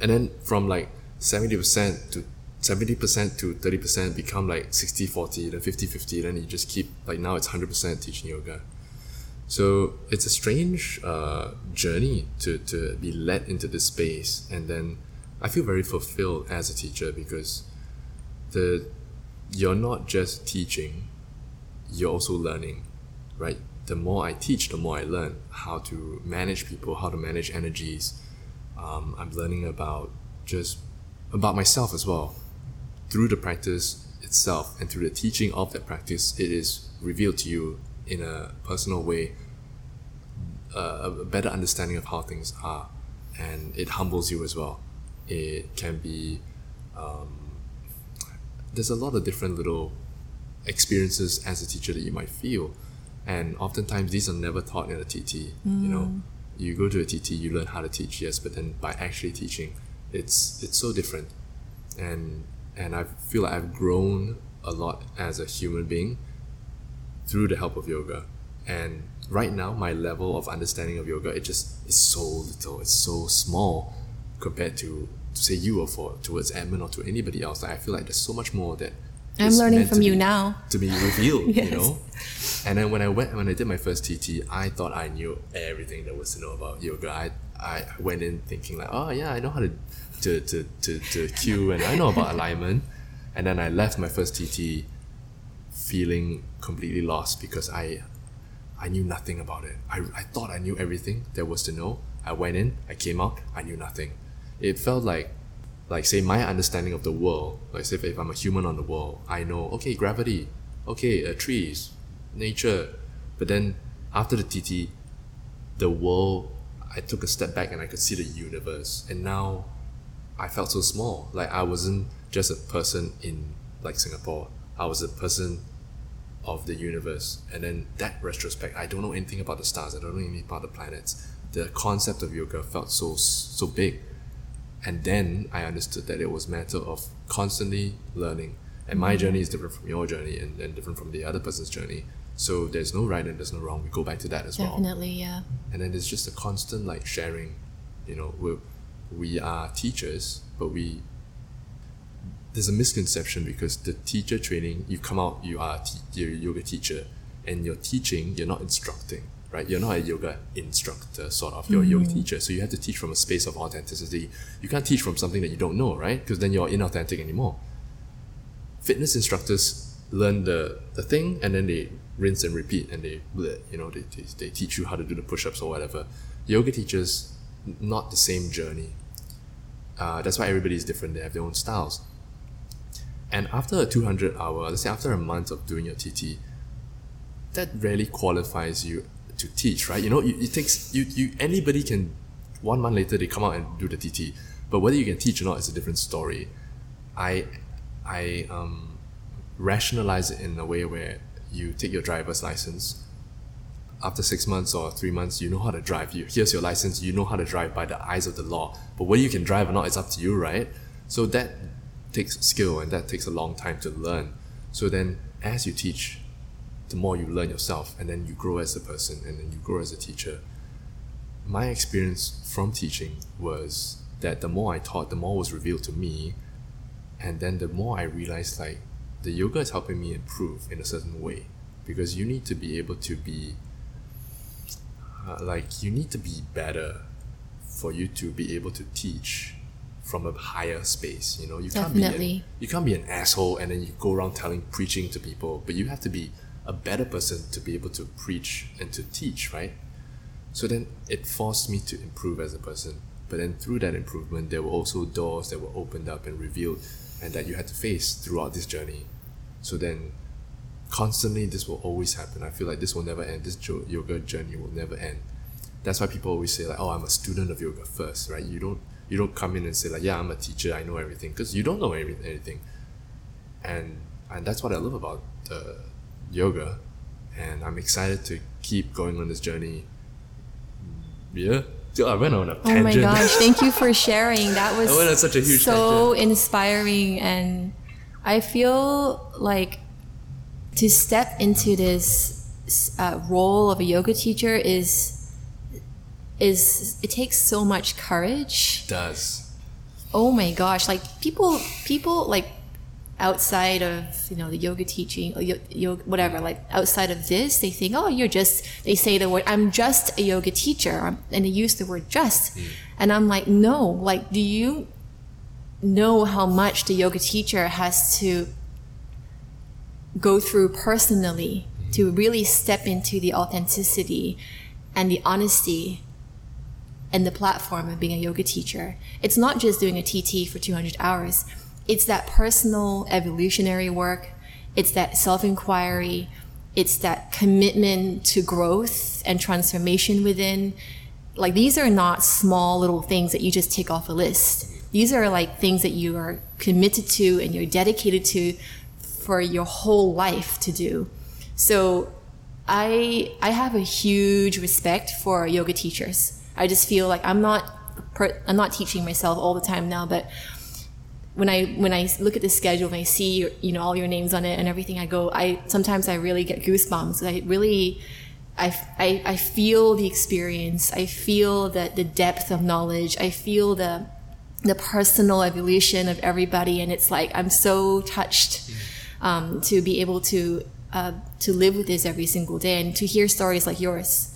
And then from like seventy percent to seventy percent to thirty percent become like 60-40, then 50-50, then you just keep like now it's hundred percent teaching yoga. So it's a strange uh, journey to, to be led into this space, and then I feel very fulfilled as a teacher because the you're not just teaching, you're also learning, right? The more I teach, the more I learn how to manage people, how to manage energies. Um, I'm learning about just about myself as well through the practice itself and through the teaching of that practice. It is revealed to you in a personal way uh, a better understanding of how things are, and it humbles you as well. It can be um, there's a lot of different little experiences as a teacher that you might feel, and oftentimes these are never taught in a TT. You know, you go to a TT, you learn how to teach, yes, but then by actually teaching, it's it's so different, and and I feel like I've grown a lot as a human being through the help of yoga. And right now, my level of understanding of yoga it just is so little. It's so small compared to, to say you or for towards Edmund or to anybody else. Like, I feel like there's so much more that I'm learning from you be- now. to be revealed. Yes. You know. And then when I went when I did my first TT, I thought I knew everything there was to know about yoga. I I went in thinking like, oh yeah, I know how to to to to, to cue and I know about alignment. And then I left my first TT feeling completely lost because I I knew nothing about it. I, I thought I knew everything there was to know. I went in, I came out, I knew nothing. It felt like like say my understanding of the world, like say if, if I'm a human on the world, I know okay gravity, okay uh, trees, nature, but then after the TT, the world, I took a step back and I could see the universe, and now I felt so small. Like I wasn't just a person in like Singapore. I was a person of the universe. And then that retrospect, I don't know anything about the stars. I don't know anything about the planets. The concept of yoga felt so so big. And then I understood that it was matter of constantly learning. And my mm-hmm. journey is different from your journey and, and different from the other person's journey. So there's no right and there's no wrong. We go back to that as well Definitely, yeah. and then it's just a constant like sharing you know we we are teachers but we there's a misconception because the teacher training you come out you are a te- you're a yoga teacher and you're teaching you're not instructing right? You're not a yoga instructor, sort of. You're a yoga mm-hmm. teacher, so you have to teach from a space of authenticity. You can't teach from something that you don't know, right? Because then you're inauthentic anymore. Fitness instructors learn the, the thing and then they rinse and repeat and they, you know, they, they, they teach you how to do the push-ups or whatever. Yoga teachers, not the same journey. Uh, that's why everybody is different. They have their own styles. And after a 200 hour, let's say after a month of doing your TT, that rarely qualifies you to teach, right? You know, it, it takes you, you anybody can one month later they come out and do the TT, but whether you can teach or not is a different story. I I um, rationalize it in a way where you take your driver's license. After six months or three months, you know how to drive. You here's your license. You know how to drive by the eyes of the law. But whether you can drive or not, it's up to you, right? So that takes skill and that takes a long time to learn. So then, as you teach, the more you learn yourself and then you grow as a person and then you grow as a teacher. My experience from teaching was that the more I taught, the more was revealed to me. And then the more I realized like the yoga is helping me improve in a certain way because you need to be able to be uh, like you need to be better for you to be able to teach from a higher space you know you can't be an, you can't be an asshole and then you go around telling preaching to people but you have to be a better person to be able to preach and to teach, right? So then it forced me to improve as a person. But then through that improvement, there were also doors that were opened up and revealed and that you had to face throughout this journey. So then constantly this will always happen. I feel like this will never end. This yoga journey will never end. That's why people always say like, "Oh, I'm a student of yoga first, right? You don't you don't come in and say like, "Yeah, I'm a teacher. I know everything," because you don't know anything. And and that's what I love about the yoga, and I'm excited to keep going on this journey. Yeah. I went on a tangent. Oh my gosh! Thank you for sharing. That was I went on such a huge so tangent. inspiring, and I feel like to step into this uh, role of a yoga teacher is is it takes so much courage. It does. Oh my gosh! Like people, people like outside of you know the yoga teaching or yoga, whatever like outside of this they think oh you're just they say the word i'm just a yoga teacher and they use the word just mm. and i'm like no like do you know how much the yoga teacher has to go through personally mm. to really step into the authenticity and the honesty and the platform of being a yoga teacher it's not just doing a tt for 200 hours it's that personal evolutionary work, it's that self inquiry, it's that commitment to growth and transformation within. Like, these are not small little things that you just tick off a list. These are like things that you are committed to and you're dedicated to for your whole life to do. So, I I have a huge respect for yoga teachers. I just feel like I'm not I'm not teaching myself all the time now, but when I when I look at the schedule and I see you know all your names on it and everything, I go. I sometimes I really get goosebumps. I really, I, I, I feel the experience. I feel the the depth of knowledge. I feel the the personal evolution of everybody, and it's like I'm so touched um, to be able to uh, to live with this every single day and to hear stories like yours.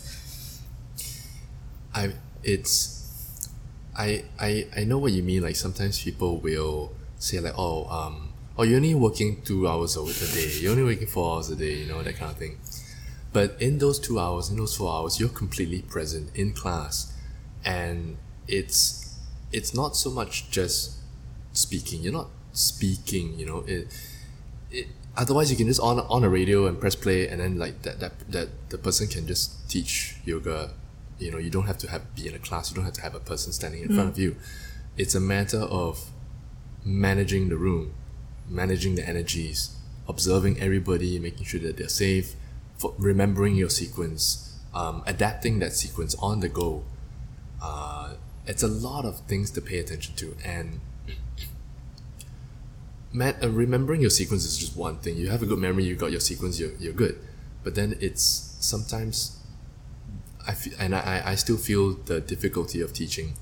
I it's I, I I know what you mean. Like sometimes people will say like, oh, um, oh, you're only working two hours a day. You're only working four hours a day. You know that kind of thing. But in those two hours, in those four hours, you're completely present in class, and it's it's not so much just speaking. You're not speaking. You know it. It, otherwise you can just on on a radio and press play and then like that that that the person can just teach yoga you know you don't have to have be in a class you don't have to have a person standing in mm. front of you. It's a matter of managing the room managing the energies observing everybody making sure that they're safe remembering your sequence um, adapting that sequence on the go. Uh, it's a lot of things to pay attention to and man, uh, remembering your sequence is just one thing. You have a good memory you got your sequence you're, you're good. But then it's sometimes I feel, and I, I still feel the difficulty of teaching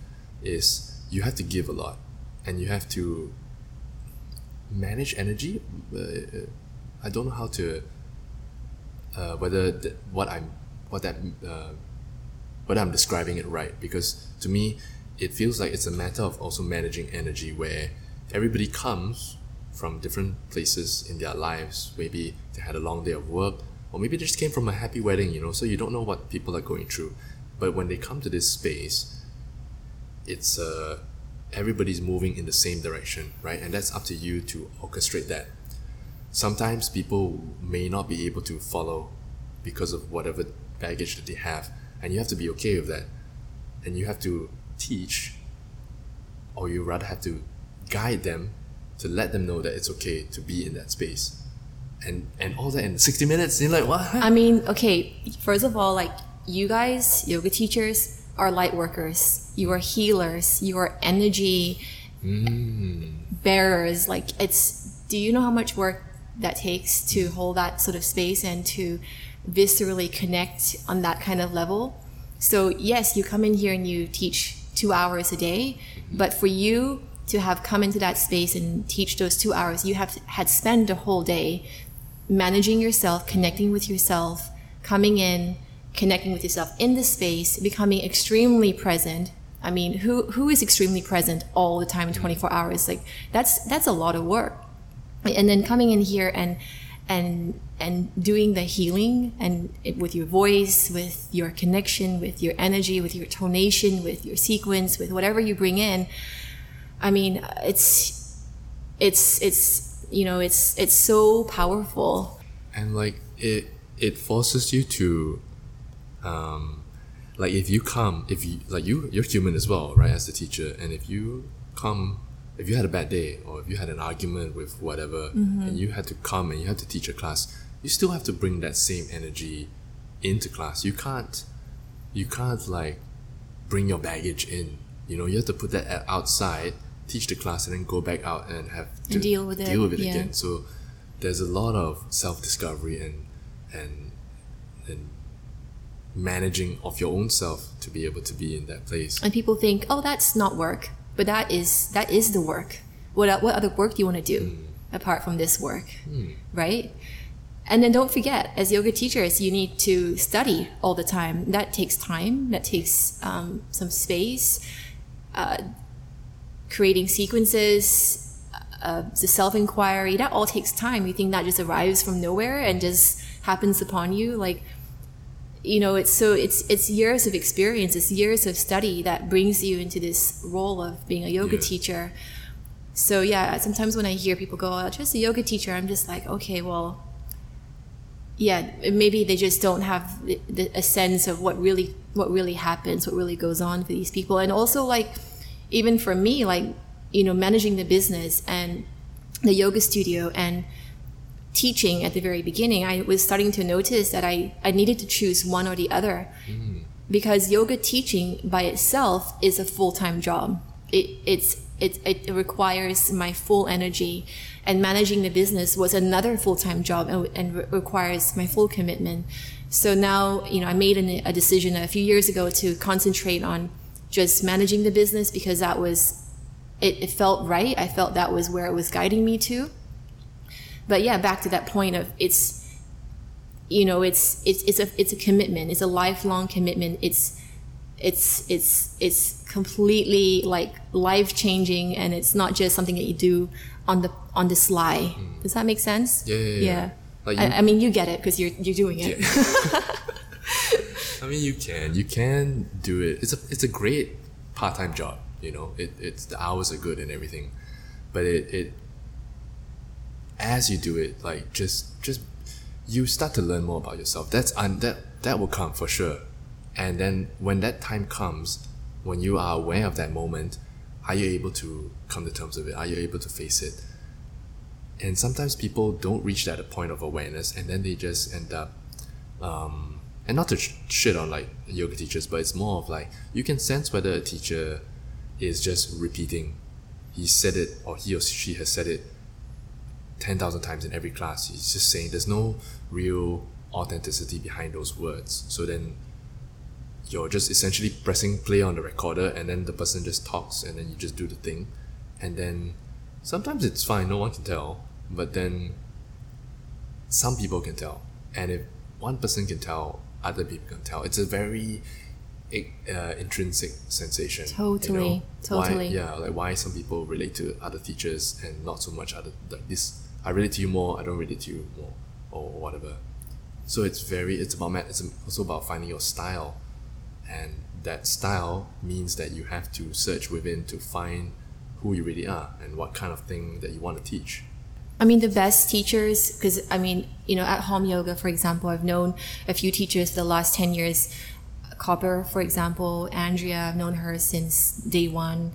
is you have to give a lot and you have to manage energy. Uh, I don't know how to, uh, whether th- what I'm what that uh, I'm describing it right because to me it feels like it's a matter of also managing energy where everybody comes from different places in their lives maybe they had a long day of work or maybe they just came from a happy wedding you know so you don't know what people are going through. But when they come to this space it's uh everybody's moving in the same direction right? And that's up to you to orchestrate that. Sometimes people may not be able to follow because of whatever baggage that they have. And you have to be okay with that. And you have to teach or you rather have to guide them to let them know that it's okay to be in that space and and all that in 60 minutes you're like what I mean, okay, first of all, like you guys, yoga teachers, are light workers. You are healers. You are energy mm. bearers. Like it's. Do you know how much work that takes to hold that sort of space and to viscerally connect on that kind of level? So yes, you come in here and you teach two hours a day, mm-hmm. but for you to have come into that space and teach those two hours, you have had spent a whole day managing yourself, connecting with yourself, coming in, connecting with yourself in the space, becoming extremely present. I mean, who who is extremely present all the time, mm. 24 hours? Like that's that's a lot of work. And then coming in here and and and doing the healing and it, with your voice, with your connection, with your energy, with your tonation, with your sequence, with whatever you bring in. I mean, it's it's it's you know, it's it's so powerful. and like it it forces you to um like if you come if you like you you're human as well right as the teacher. And if you come if you had a bad day or if you had an argument with whatever and you had to come and you had to teach a class you still have to bring that same energy into class. You can't you can't like bring your baggage in. You know you have to put that outside teach the class and then go back out and have to And deal with it, deal with it yeah. again so there's a lot of self-discovery and and and managing of your own self to be able to be in that place and people think, "Oh, that's not work," but that is that is the work. What what other work do you want to do apart from this work, right? And then don't forget, as yoga teachers, you need to study all the time. That takes time. That takes um, some space. Uh, creating sequences, uh, the self inquiry. That all takes time. You think that just arrives from nowhere and just happens upon you, like you know it's so it's it's years of experience it's years of study that brings you into this role of being a yoga Yeah. teacher so yeah sometimes when i hear people go oh, just a yoga teacher i'm just like okay well yeah maybe they just don't have the, the, a sense of what really what really happens what really goes on for these people and also like even for me like you know managing the business and the yoga studio and teaching at the very beginning, I was starting to notice that I, I needed to choose one or the other mm. because yoga teaching by itself is a full time job. It, it's, it, it requires my full energy, and managing the business was another full time job and, and re- requires my full commitment. So now, you know, I made an, a decision a few years ago to concentrate on just managing the business because that was, it, it felt right. I felt that was where it was guiding me to. But yeah back to that point of it's you know it's it's it's a it's a commitment. It's a lifelong commitment. It's it's it's it's completely like life changing and it's not just something that you do on the on the sly. Mm. Does that make sense? Yeah, yeah, yeah. Like you- I, I mean you get it because you're you're doing it I mean, you can, you can do it. It's a, it's a great part-time job. You know, it, it's the hours are good and everything, but it, it, as you do it, like just, just, you start to learn more about yourself. That's un, that that will come for sure, and then when that time comes, when you are aware of that moment, are you able to come to terms with it? Are you able to face it? And sometimes people don't reach that point of awareness, and then they just end up um, and not to sh- shit on like yoga teachers, but it's more of like you can sense whether a teacher is just repeating. He said it, or he or she has said it ten thousand times in every class. He's just saying there's no real authenticity behind those words. So then you're just essentially pressing play on the recorder, and then the person just talks, and then you just do the thing, and then sometimes it's fine, no one can tell, but then some people can tell. And if one person can tell other people can tell. It's a very uh, intrinsic sensation. Totally, you know? totally. Why, yeah, like why some people relate to other teachers and not so much other like this. I relate to you more. I don't relate to you more, or whatever. So it's very. It's about it's also about finding your style, and that style means that you have to search within to find who you really are and what kind of thing that you want to teach. I mean, the best teachers, because I mean, you know, at Hom yoga, for example, I've known a few teachers the last 10 years. Copper, for example, Andrea, I've known her since day one.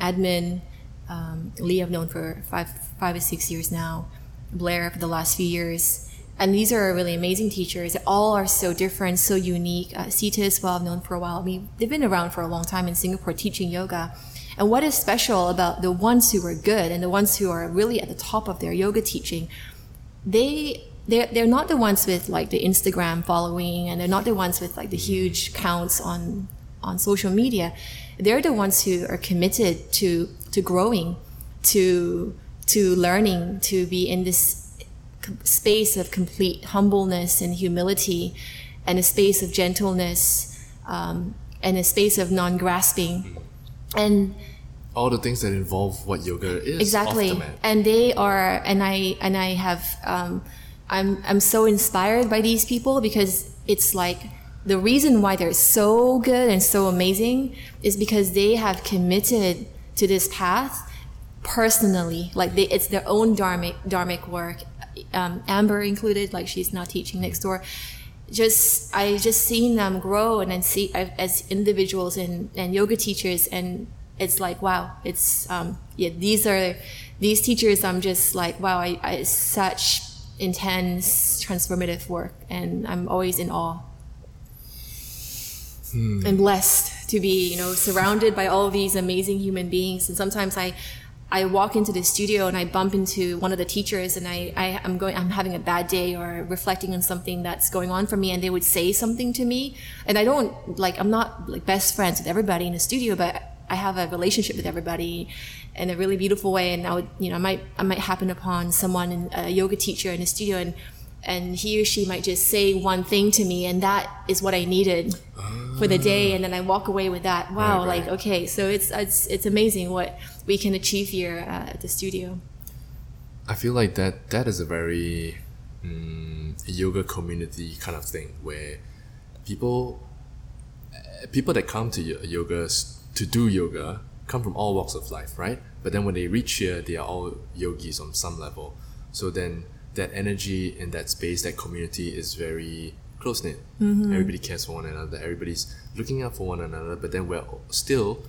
Admin, um, Lee, I've known for five, five or six years now. Blair for the last few years. And these are really amazing teachers. All are so different, so unique. Uh, Sita as well, I've known for a while. I mean, they've been around for a long time in Singapore teaching yoga. And what is special about the ones who are good and the ones who are really at the top of their yoga teaching, they they're, they're not the ones with like the Instagram following and they're not the ones with like the huge counts on on social media. They're the ones who are committed to to growing, to to learning, to be in this space of complete humbleness and humility, and a space of gentleness, um, and a space of non-grasping and all the things that involve what yoga is exactly. and they are and i and i have um, i'm i'm so inspired by these people because it's like the reason why they're so good and so amazing is because they have committed to this path personally. Like they, it's their own dharmic dharmic work um, amber included like she's now teaching next door just I just seen them grow and then see as individuals and, and yoga teachers and it's like wow it's um, yeah these are these teachers I'm just like wow I, I such intense transformative work and I'm always in awe hmm. and blessed to be you know surrounded by all these amazing human beings and sometimes I I walk into the studio and I bump into one of the teachers and I, I am going I'm having a bad day or reflecting on something that's going on for me and they would say something to me. And I don't like I'm not like best friends with everybody in the studio but I have a relationship with everybody in a really beautiful way. And I would you know I might I might happen upon someone a yoga teacher in the studio and and he or she might just say one thing to me and that is what I needed for the day and then I walk away with that. Wow right, right. like okay so it's it's it's amazing what we can achieve here uh, at the studio. I feel like that that is a very um, yoga community kind of thing where people uh, people that come to yoga to do yoga come from all walks of life right? But then when they reach here they are all yogis on some level. So then that energy in that space, that community is very close knit. Mm-hmm. Everybody cares for one another. Everybody's looking out for one another. But then we're still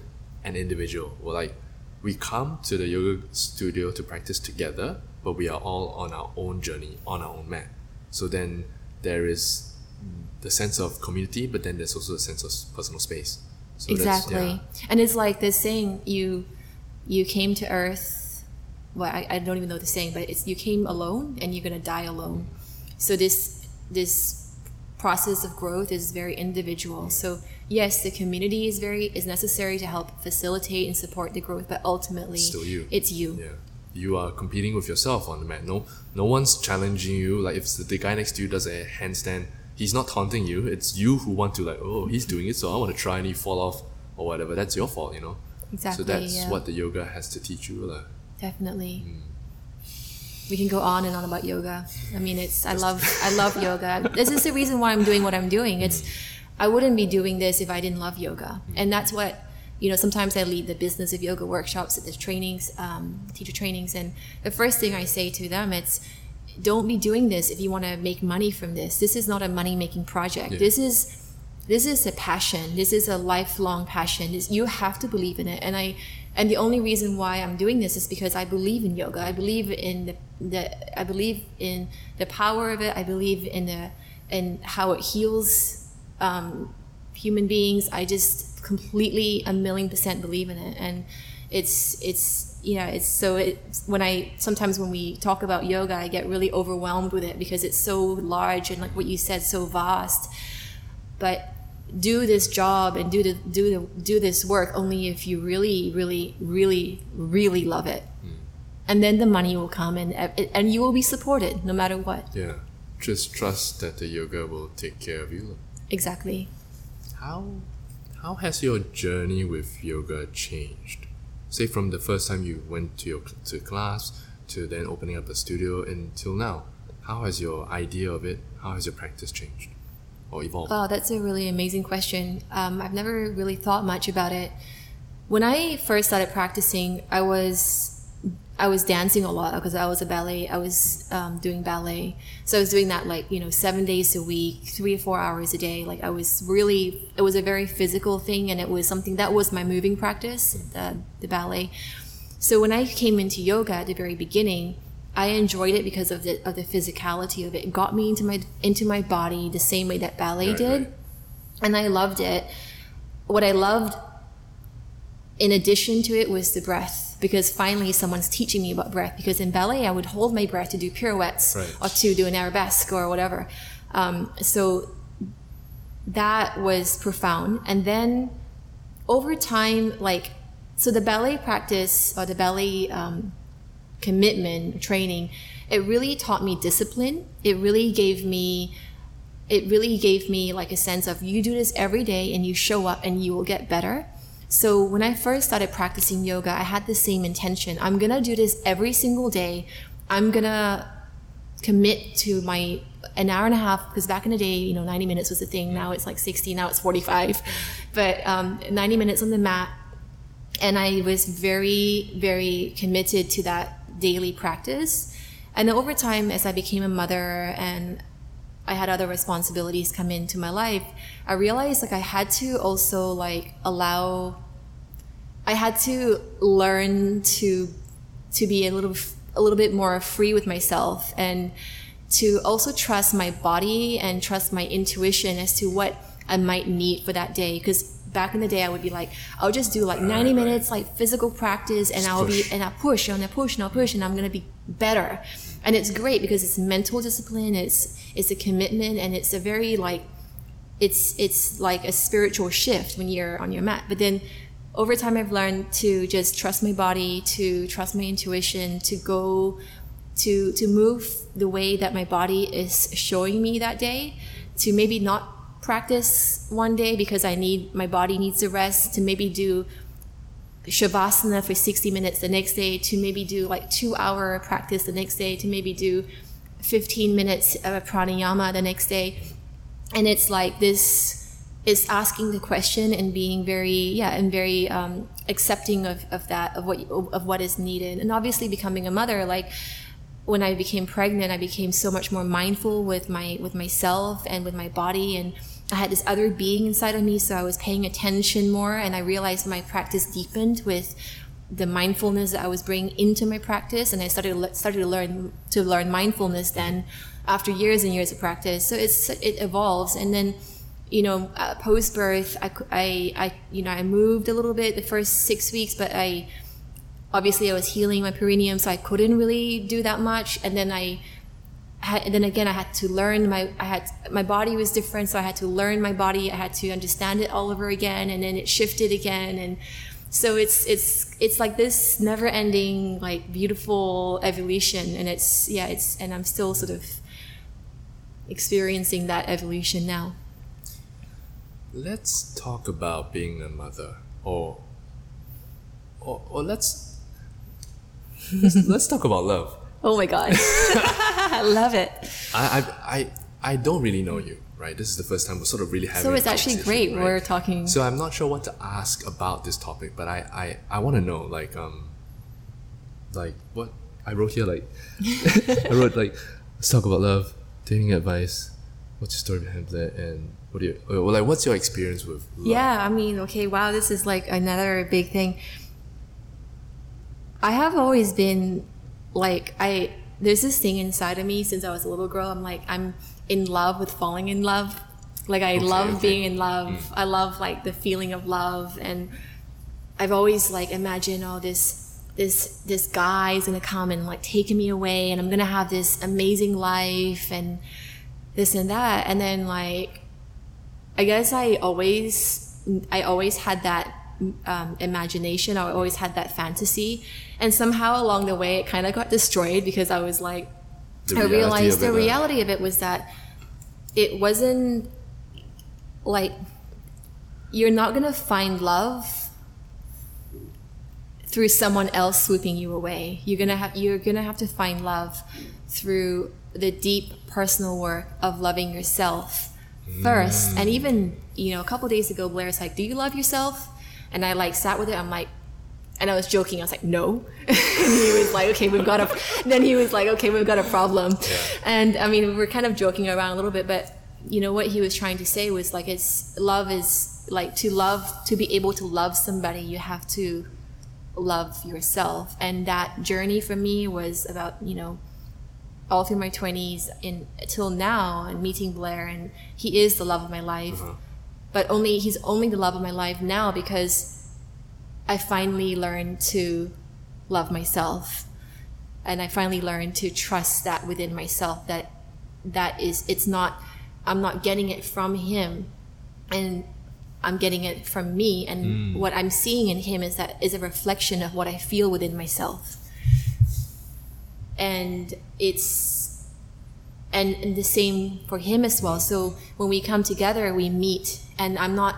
an individual. We're like we come to the yoga studio to practice together, but we are all on our own journey, on our own mat. So then there is the sense of community, but then there's also a sense of personal space. So exactly, yeah. and it's like this saying: you you came to Earth well, I, I don't even know the saying, but it's you came alone and you're gonna die alone. So this this process of growth is very individual. So yes, the community is very is necessary to help facilitate and support the growth, but ultimately, still you. It's you. Yeah, you are competing with yourself on the mat. No, no one's challenging you. Like if the guy next to you does a handstand, he's not taunting you. It's you who want to like, oh, he's doing it, so I want to try, and you fall off or whatever. That's your fault, you know. Exactly. So that's yeah. what the yoga has to teach you. Like definitely. Mm. We can go on and on about yoga. I mean, it's I love I love yoga. This is the reason why I'm doing what I'm doing. It's I wouldn't be doing this if I didn't love yoga, mm. and that's what you know. Sometimes I lead the business of yoga workshops at the trainings, um, teacher trainings, and the first thing I say to them it's don't be doing this if you want to make money from this. This is not a money making project. Yeah. This is this is a passion. This is a lifelong passion. This, you have to believe in it. And I and the only reason why I'm doing this is because I believe in yoga. I believe in the, the I believe in the power of it. I believe in the in how it heals um, human beings. I just completely a million percent believe in it, and it's it's you know it's so it when I sometimes when we talk about yoga, I get really overwhelmed with it because it's so large and like what you said, so vast. But do this job and do the do the do this work only if you really really really really love it mm. and then the money will come and and you will be supported no matter what yeah just trust that the yoga will take care of you Exactly. How how has your journey with yoga changed? Say from the first time you went to your to class to then opening up a studio until now. How has your idea of it? How has your practice changed or evolved? Oh, that's a really amazing question. Um, I've never really thought much about it. When I first started practicing, I was I was dancing a lot because I was a ballet. I was um, doing ballet, so I was doing that like you know seven days a week, three or four hours a day. Like I was really, it was a very physical thing, and it was something that was my moving practice, the, the ballet. So when I came into yoga at the very beginning, I enjoyed it because of the of the physicality of it. It got me into my into my body the same way that ballet right, did, right. and I loved it. What I loved, in addition to it, was the breath because finally someone's teaching me about breath. Because in ballet, I would hold my breath to do pirouettes right. or to do an arabesque or whatever. Um, so that was profound. And then over time, like, so the ballet practice or the ballet um, commitment training, it really taught me discipline. It really gave me it really gave me like a sense of you do this every day and you show up and you will get better so when I first started practicing yoga, I had the same intention. I'm gonna do this every single day. I'm gonna commit to my an hour and a half because back in the day, you know, 90 minutes was the thing. Now it's like 60. Now it's 45, but um, 90 minutes on the mat, and I was very, very committed to that daily practice. And then over time, as I became a mother and I had other responsibilities come into my life, I realized like I had to also like allow I had to learn to to be a little a little bit more free with myself and to also trust my body and trust my intuition as to what I might need for that day because back in the day I would be like I'll just do like 90 minutes like physical practice and I'll be and I push and I push and I push and I'm going to be better. And it's great because it's mental discipline it's it's a commitment and it's a very like it's it's like a spiritual shift when you're on your mat. But then over time i've learned to just trust my body to trust my intuition to go to to move the way that my body is showing me that day to maybe not practice one day because i need my body needs to rest to maybe do shavasana for 60 minutes the next day to maybe do like two hour practice the next day to maybe do 15 minutes of pranayama the next day. And it's like this is asking the question and being very yeah and very um, accepting of, of that of what of what is needed. And obviously becoming a mother like when I became pregnant I became so much more mindful with my with myself and with my body. And I had this other being inside of me, so I was paying attention more, and I realized my practice deepened with the mindfulness that I was bringing into my practice, and I started started to learn to learn mindfulness then after years and years of practice. So it's it evolves, and then you know uh, post birth, I, I I you know I moved a little bit the first six weeks, but I obviously I was healing my perineum, so I couldn't really do that much, and then I and then again, I had to learn my I had my body was different, so I had to learn my body. I had to understand it all over again, and then it shifted again, and so it's it's it's like this never-ending, like beautiful evolution, and it's yeah, it's and I'm still sort of experiencing that evolution now. Let's talk about being a mother, or or, or let's, let's let's talk about love Oh my god, I love it. I, I I I don't really know you, right? This is the first time we're sort of really having. So it's actually great. Right? We're talking. So I'm not sure what to ask about this topic, but I I, I want to know like um like what I wrote here like I wrote like let's talk about love, dating advice. What's your story behind that, and what do you well like what's your experience with? Love? Yeah, I mean, okay, wow, this is like another big thing. I have always been like I there's this thing inside of me since I was a little girl. I'm like I'm in love with falling in love. Like I okay, love okay. being in love. Mm. I love like the feeling of love and I've always like imagined all oh, this this this guy is gonna come and like take me away and I'm gonna have this amazing life and this and that and then like I guess I always I always had that um, imagination. I always had that fantasy, and somehow along the way, it kind of got destroyed because I was like, I realized the reality of it was that it wasn't like you're not gonna find love through someone else swooping you away. You're gonna have you're gonna have to find love through the deep personal work of loving yourself first. And even you know, a couple days ago, Blair's like, "Do you love yourself?" And I like sat with it. I'm like, and I was joking. I was like, "No," and he was like, "Okay, we've got a." then he was like, "Okay, we've got a problem." Yeah. And I mean, we were kind of joking around a little bit, but you know what he was trying to say was like, "It's love is like to love to be able to love somebody, you have to love yourself." And that journey for me was about you know all through my 20s in till now and meeting blair and he is the love of my life Uh-huh. But only he's only the love of my life now because i finally learned to love myself. And i finally learned to trust that within myself that that is it's not i'm not getting it from him. And i'm getting it from me. And mm. what i'm seeing in him is that is a reflection of what i feel within myself. And it's and, and the same for him as well. So when we come together we meet and i'm not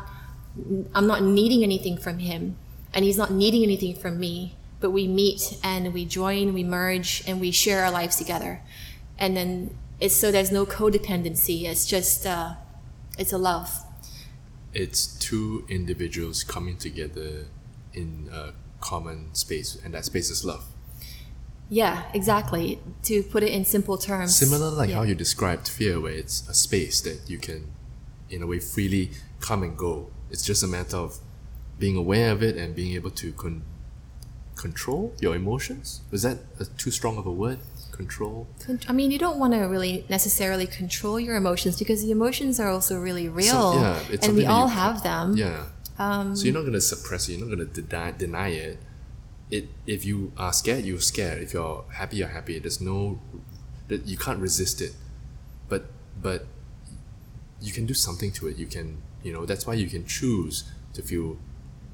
i'm not needing anything from him and he's not needing anything from me but we meet and we join we merge and we share our lives together and then it's so there's no codependency it's just uh, it's a love It's two individuals coming together in a common space, and that space is love. yeah exactly to put it in simple terms Similar like Yeah. how you described fear, where it's a space that you can, in a way, freely come and go. It's just a matter of being aware of it and being able to con- control your emotions. Was that a, too strong of a word? Control. I mean, you don't want to really necessarily control your emotions because the emotions are also really real, So, yeah, it's and we all have them. Yeah. Um, so you're not gonna suppress it. You're not gonna deny, deny it. It if you are scared, you're scared. If you're happy, you're happy. There's no you can't resist it. But but you can do something to it. You can you know that's why you can choose to feel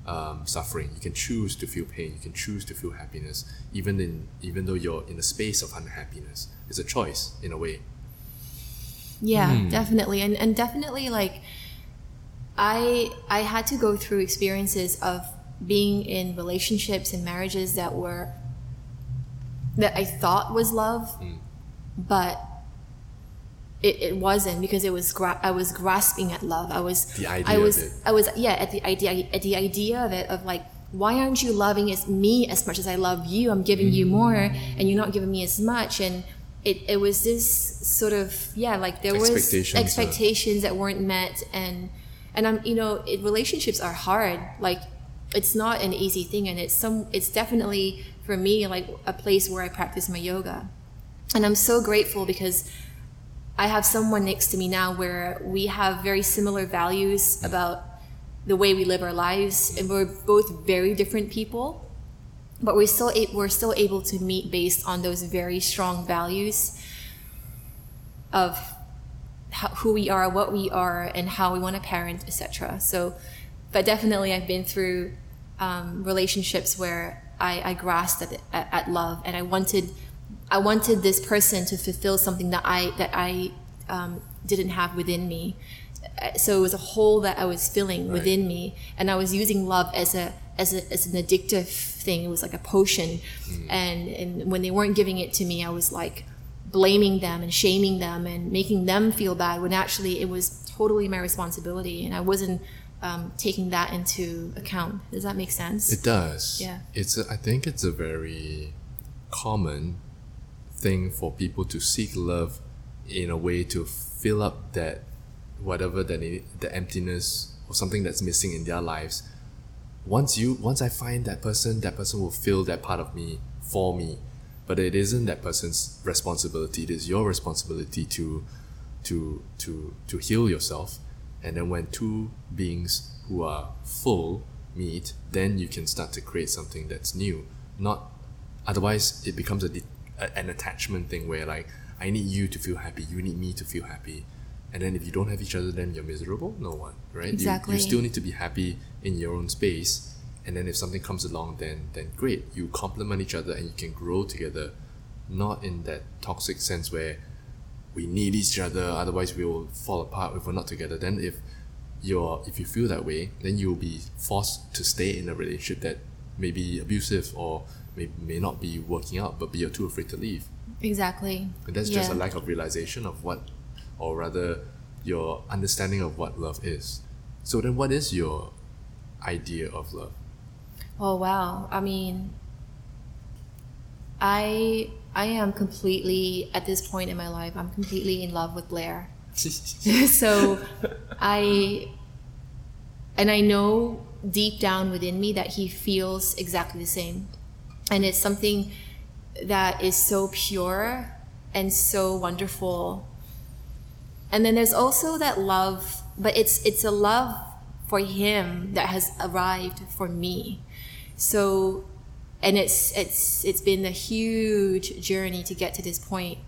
um, suffering. You can choose to feel pain. You can choose to feel happiness, even in even though you're in a space of unhappiness. It's a choice in a way. Yeah, Hmm. definitely, and and definitely like I I had to go through experiences of being in relationships and marriages that were that I thought was love, Hmm. but it, it wasn't because it was gra- I was grasping at love. I was The I idea of was it. I was yeah at the idea at the idea of it of like why aren't you loving as me as much as I love you? I'm giving you more and you're not giving me as much. And it, it was this sort of yeah like there was Expectations, uh, that weren't met. And and I'm you know it, relationships are hard. Like it's not an easy thing. And it's some it's definitely for me like a place where I practice my yoga. And I'm so grateful because I have someone next to me now where we have very similar values about the way we live our lives, and we're both very different people, but we're still a- we're still able to meet based on those very strong values of how, who we are, what we are, and how we want to parent, etc. So, but definitely, I've been through um, relationships where I, I grasped at, at, at love, and I wanted, I wanted this person to fulfill something that I that I um, didn't have within me. So it was a hole that I was filling within me, and I was using love as a as a as an addictive thing. It was like a potion, and and when they weren't giving it to me, I was like blaming them and shaming them and making them feel bad when actually it was totally my responsibility and I wasn't um, taking that into account. Does that make sense? It does. Yeah. It's. A, I think it's a very common thing for people to seek love in a way to fill up that whatever that the emptiness or something that's missing in their lives. Once you, once I find that person, that person will fill that part of me for me. But it isn't that person's responsibility. It is your responsibility to, to, to, to heal yourself. And then when two beings who are full meet, then you can start to create something that's new. Not otherwise, it becomes a, de- a an attachment thing where like I need you to feel happy, you need me to feel happy, and then if you don't have each other, then you're miserable. No one, right? You- You, still need to be happy in your own space, and then if something comes along, then then great. You complement each other and you can grow together, not in that toxic sense where we need each other, otherwise we will fall apart if we're not together. Then if you're if you feel that way, then you'll be forced to stay in a relationship that may be abusive or may, may not be working out, but you're too afraid to leave. Exactly. And that's just a lack of realization of what, or rather, your understanding of what love is. So then, what is your idea of love? Oh wow! I mean, I I am completely at this point in my life. I'm completely in love with Blair. so I and I know deep down within me that he feels exactly the same. And it's something that is so pure and so wonderful. And then there's also that love, but it's it's a love for him that has arrived for me. So and it's it's it's been a huge journey to get to this point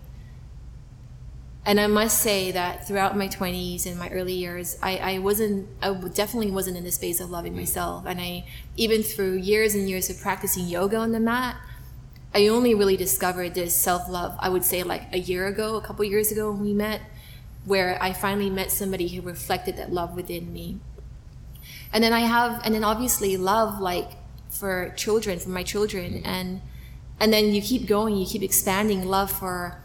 and I must say that throughout my 20s and my early years, I, I wasn't, I definitely wasn't in the space of loving mm-hmm. myself. And I, even through years and years of practicing yoga on the mat, I only really discovered this self love, I would say like a year ago, a couple years ago when we met, where I finally met somebody who reflected that love within me. And then I have, and then obviously love like for children, for my children. And, and then you keep going, you keep expanding love for,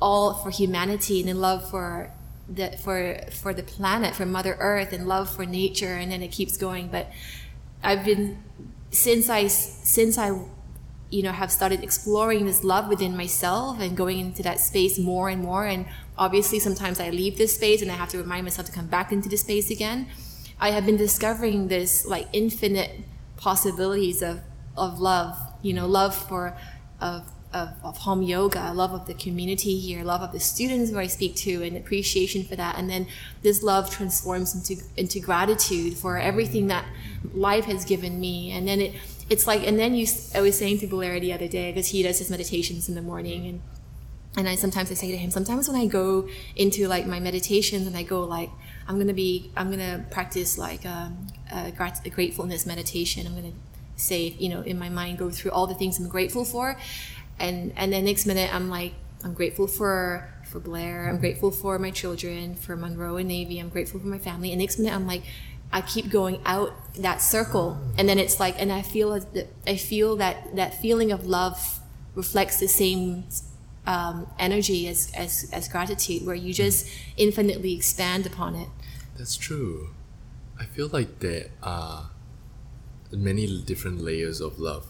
all for humanity and in love for the for for the planet, for Mother Earth, and love for nature, and then it keeps going. But I've been since I since I you know have started exploring this love within myself and going into that space more and more and obviously sometimes i leave this space and i have to remind myself to come back into the space again i have been discovering this like infinite possibilities of of love you know love for of of, of Hom yoga, love of the community here, love of the students who I speak to, and appreciation for that. And then this love transforms into into gratitude for everything that life has given me. And then it it's like, and then you, I was saying to Blair the other day because he does his meditations in the morning, and and I sometimes I say to him, sometimes when I go into like my meditations and I go like, I'm gonna be, I'm gonna practice like um, a, a gratefulness meditation. I'm gonna say, you know, in my mind, go through all the things I'm grateful for and and then next minute I'm like I'm grateful for for Blair. I'm grateful for my children for Monroe and Navy. I'm grateful for my family. And next minute I'm like I keep going out that circle. And then it's like and I feel that I feel that that feeling of love reflects the same um, energy as, as as gratitude where you just infinitely expand upon it. That's true. I feel like there are many different layers of love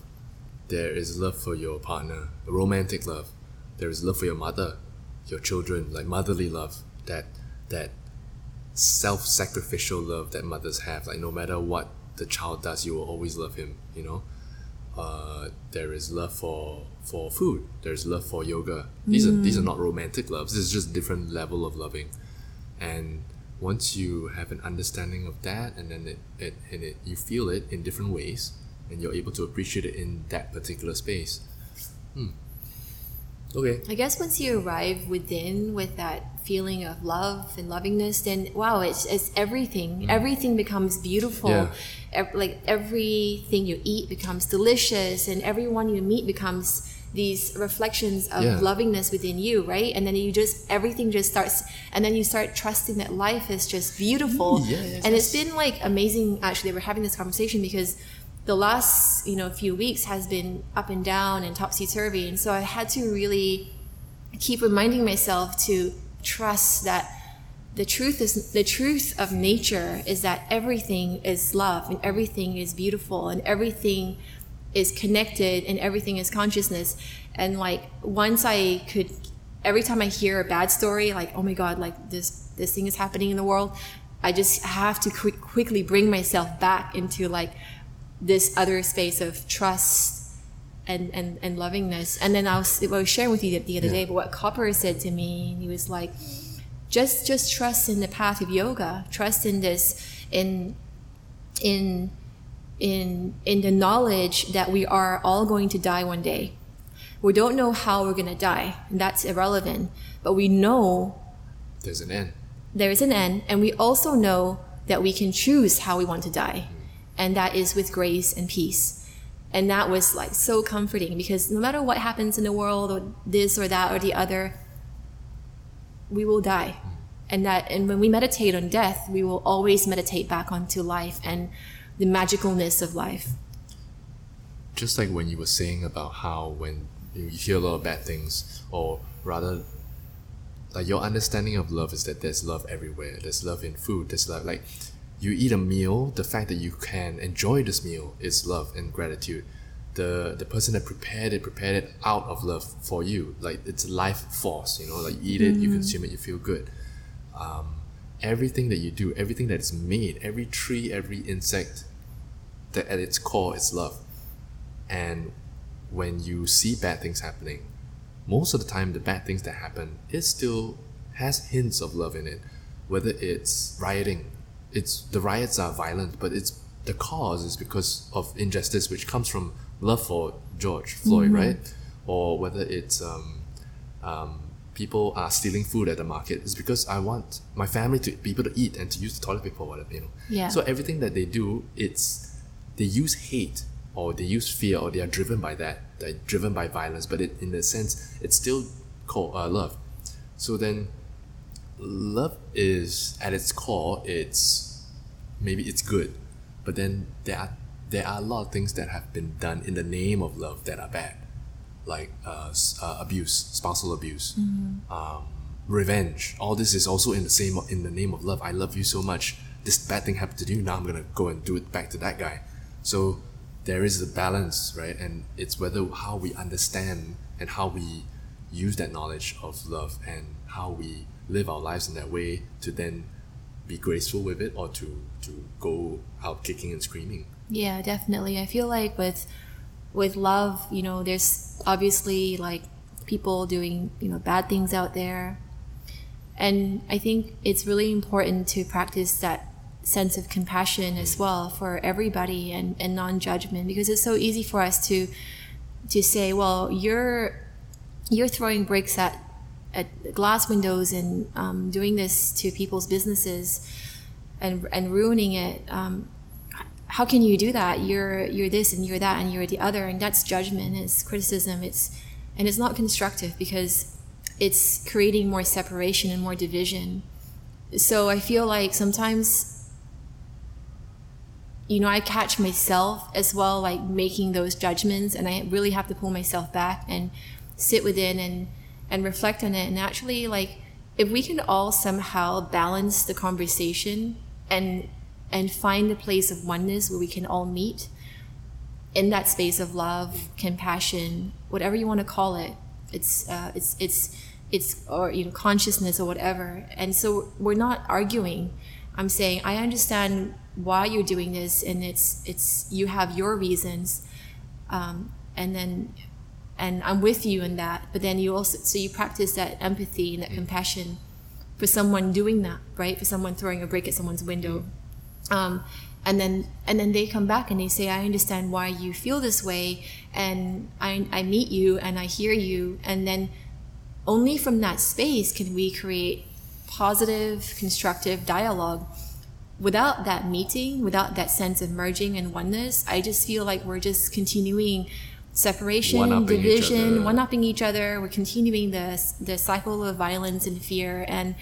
there is love for your partner, romantic love. There is love for your mother, your children, like motherly love. That that self-sacrificial love that mothers have. Like no matter what the child does, you will always love him. You know. Uh, there is love for for food. There's love for yoga. These mm. are these are not romantic loves. This is just different level of loving, and once you have an understanding of that, and then it, it and it you feel it in different ways, and you're able to appreciate it in that particular space. Hmm. Okay. I guess once you arrive within with that feeling of love and lovingness, then wow, it's, it's everything. Mm. Everything becomes beautiful. Yeah. E- like everything you eat becomes delicious, and everyone you meet becomes these reflections of yeah. lovingness within you, right? And then you just everything just starts, and then you start trusting that life is just beautiful. Yeah, yes, and it's been like amazing. Actually, we're having this conversation because the last you know few weeks has been up and down and topsy turvy, and so I had to really keep reminding myself to trust that the truth is the truth of nature is that everything is love and everything is beautiful and everything is connected and everything is consciousness. And like once i could every time i hear a bad story like oh my god like this this thing is happening in the world i just have to quick, quickly bring myself back into like this other space of trust and, and, and lovingness. And then I was, I was sharing with you the, the other yeah. day, but what Copper said to me, he was like, just just trust in the path of yoga. Trust in this, in in in in the knowledge that we are all going to die one day. We don't know how we're going to die, and that's irrelevant. But we know there's an end. There is an end, and we also know that we can choose how we want to die mm-hmm. And that is with grace and peace. And that was like so comforting because no matter what happens in the world or this or that or the other, we will die. and that and when we meditate on death we will always meditate back onto life and the magicalness of life just like when you were saying about how when you hear a lot of bad things or rather like your understanding of love is that there's love everywhere there's love in food there's love like you eat a meal the fact that you can enjoy this meal is love and gratitude. The the person that prepared it prepared it out of love for you. Like it's life force you know like you eat it you consume it you feel good. Um, everything that you do everything that is made every tree every insect that at its core is love. And when you see bad things happening most of the time the bad things that happen it still has hints of love in it. Whether it's rioting it's the riots are violent but it's the cause is because of injustice which comes from love for George Floyd, mm-hmm. right? Or whether it's um, um, people are stealing food at the market, it's because I want my family to be able to eat and to use the toilet paper or whatever, you know. Yeah. So everything that they do, it's they use hate or they use fear or they are driven by that. They're driven by violence, but it, in a sense, it's still called uh, love. So then, love is at its core, it's maybe it's good, but then there are there are a lot of things that have been done in the name of love that are bad, like uh, uh, abuse, spousal abuse, mm-hmm. um, revenge. All this is also in the same in the name of love. I love you so much. This bad thing happened to you. Now I'm gonna go and do it back to that guy. So there is a balance, right? And it's whether how we understand and how we use that knowledge of love and how we live our lives in that way to then be graceful with it or to to go out kicking and screaming. Yeah, definitely. I feel like with with love, you know, there's obviously like people doing, you know, bad things out there. And I think it's really important to practice that sense of compassion as mm. well for everybody and, and non-judgment because it's so easy for us to to say, well, you're you're throwing bricks at at glass windows and um, doing this to people's businesses and and ruining it. Um, how can you do that? You're you're this and you're that and you're the other, and that's judgment. It's criticism. It's and it's not constructive because it's creating more separation and more division. So I feel like sometimes, you know, I catch myself as well, like making those judgments, and I really have to pull myself back and sit within and and reflect on it. And actually, like, if we can all somehow balance the conversation and and find a place of oneness where we can all meet in that space of love, compassion, whatever you want to call it. It's uh, it's it's it's or you know consciousness or whatever. And so we're not arguing. I'm saying I understand why you're doing this, and it's it's you have your reasons, um, and then and I'm with you in that. But then you also so you practice that empathy and that compassion for someone doing that, right? For someone throwing a brick at someone's window um, and then and then they come back and they say i understand why you feel this way and I, I meet you and i hear you and then only from that space can we create positive constructive dialogue without that meeting without that sense of merging and oneness i just feel like we're just continuing separation division one-upping each other we're continuing the, the cycle of violence and fear and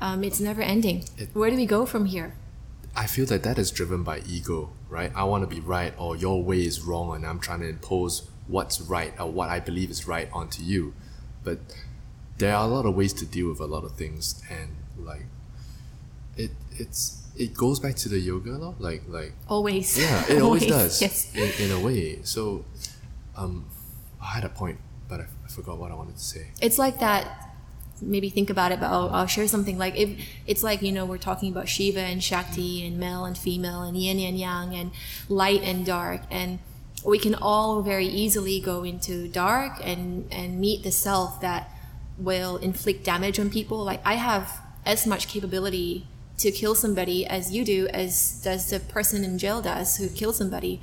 um, it's never ending it, where do we go from here I feel that that is driven by ego, right? I want to be right, or your way is wrong, and I'm trying to impose what's right or what I believe is right onto you. But there are a lot of ways to deal with a lot of things, and like it, it's it goes back to the yoga, no? Like like always. Yeah, it always, always does. Yes. In, in a way. So, um, I had a point, but I, I forgot what I wanted to say. It's like that maybe think about it, but I'll, I'll share something like it's like you know we're talking about Shiva and Shakti and male and female and yin and yang and light and dark and we can all very easily go into dark and and meet the self that will inflict damage on people. Like I have as much capability to kill somebody as you do, as does the person in jail does who killed somebody.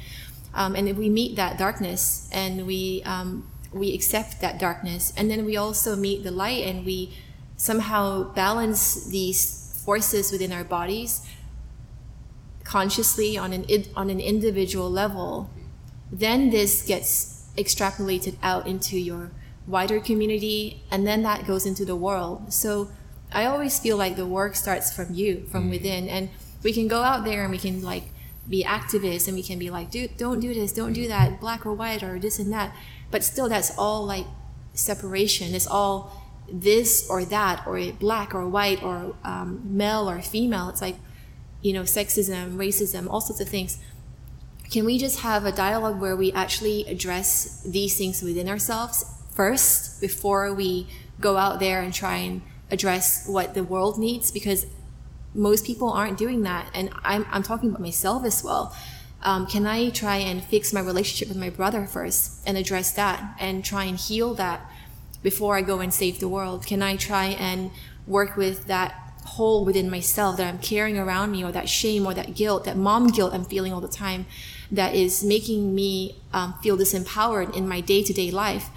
Um, and if we meet that darkness and we um, we accept that darkness. And then we also meet the light and we somehow balance these forces within our bodies consciously on an on an individual level. Then this gets extrapolated out into your wider community and then that goes into the world. So I always feel like the work starts from you, from mm. within, and we can go out there and we can like be activists and we can be like, dude, don't do this, don't do that, black or white or this and that. But still, that's all like separation. It's all this or that, or black or white, or um, male or female. It's like, you know, sexism, racism, all sorts of things. Can we just have a dialogue where we actually address these things within ourselves first before we go out there and try and address what the world needs? Because most people aren't doing that. And I'm, I'm talking about myself as well. Um, can I try and fix my relationship with my brother first and address that and try and heal that before I go and save the world? Can I try and work with that hole within myself that I'm carrying around me or that shame or that guilt, that mom guilt I'm feeling all the time that is making me um, feel disempowered in my day to day life?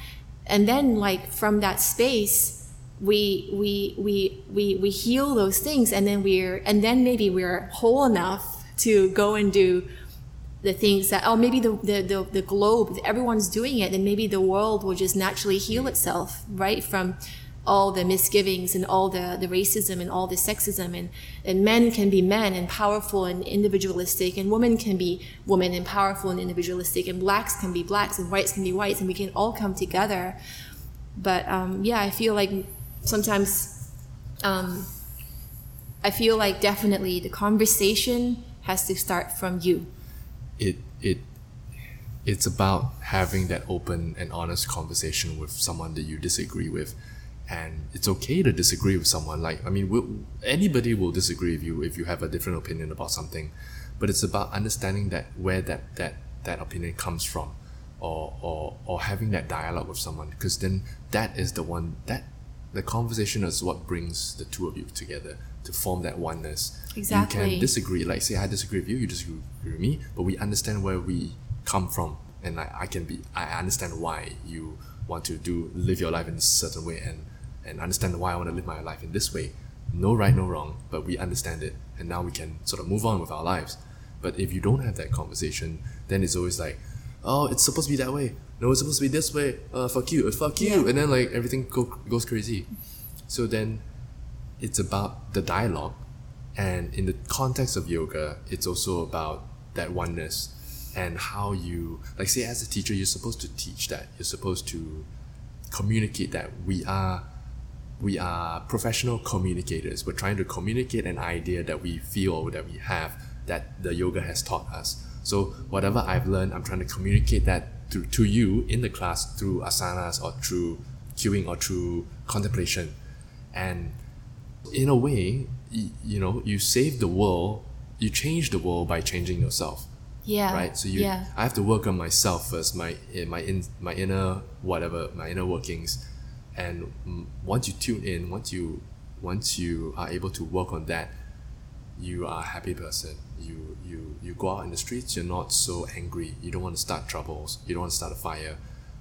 And then, like, from that space, we we we we we heal those things and then we're and then maybe we're whole enough to go and do the things that oh maybe the the, the, the globe everyone's doing it and maybe the world will just naturally heal itself right from all the misgivings and all the, the racism and all the sexism. And, and men can be men and powerful and individualistic and women can be women and powerful and individualistic and blacks can be blacks and whites can be whites and we can all come together. But um, yeah i feel like sometimes um, I feel like definitely the conversation has to start from you. It it it's about having that open and honest conversation with someone that you disagree with. And it's okay to disagree with someone. Like i mean we'll, anybody will disagree with you if you have a different opinion about something. But it's about understanding that where that that that opinion comes from or or or having that dialogue with someone. Because then that is the one that the conversation is what brings the two of you together to form that oneness. Exactly. You can disagree, like say I disagree with you, you disagree with me, but we understand where we come from, and I, I can be I understand why you want to do live your life in a certain way, and and understand why I want to live my life in this way. No right, no wrong, but we understand it, and now we can sort of move on with our lives. But if you don't have that conversation, then it's always like, oh, it's supposed to be that way. No, it's supposed to be this way. Uh, fuck you, uh, fuck you, yeah. and then like everything go, goes crazy. So then, it's about the dialogue, and in the context of yoga, it's also about that oneness and how you like say as a teacher you're supposed to teach that. You're supposed to communicate that. We are we are professional communicators. We're trying to communicate an idea that we feel that we have that the yoga has taught us so whatever i've learned i'm trying to communicate that to, to you in the class through asanas or through cueing or through contemplation. And in a way, you, you know, you save the world, you change the world by changing yourself. Yeah. Right. So you, yeah. I have to work on myself first, my eh, my in my inner whatever, my inner workings, and once you tune in, once you once you are able to work on that, you are a happy person. You you you go out in the streets, you're not so angry. You don't want to start troubles. You don't want to start a fire.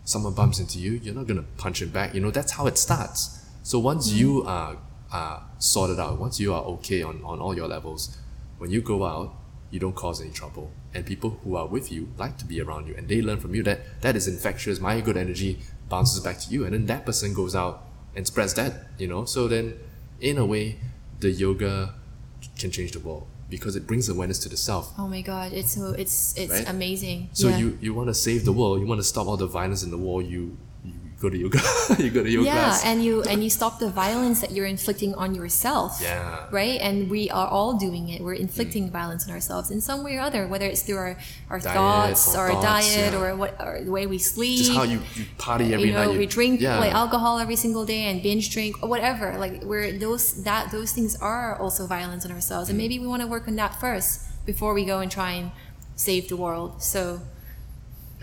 Someone bumps into you, you're not gonna punch him back. You know that's how it starts. So once mm you are are sorted out, once you are okay on, on all your levels, when you go out, you don't cause any trouble. And people who are with you like to be around you and they learn from you that that is infectious. My good energy bounces back to you and then that person goes out and spreads that, you know. So then in a way, the yoga can change the world because it brings awareness to the self. Oh my god, it's so it's it's right? amazing. So yeah. you you want to save the world, you want to stop all the violence in the world, you go to yoga. you go to yoga yeah, class. and you and you stop the violence that you're inflicting on yourself. Yeah. Right? And we are all doing it. We're inflicting mm. violence on ourselves in some way or other, whether it's through our, our diet thoughts or, or thoughts, diet yeah. or what or the way we sleep. Just how you, you party every you know, night. we drink yeah. like alcohol every single day and binge drink or whatever. Like we're those that those things are also violence on ourselves. And mm. maybe we want to work on that first before we go and try and save the world. So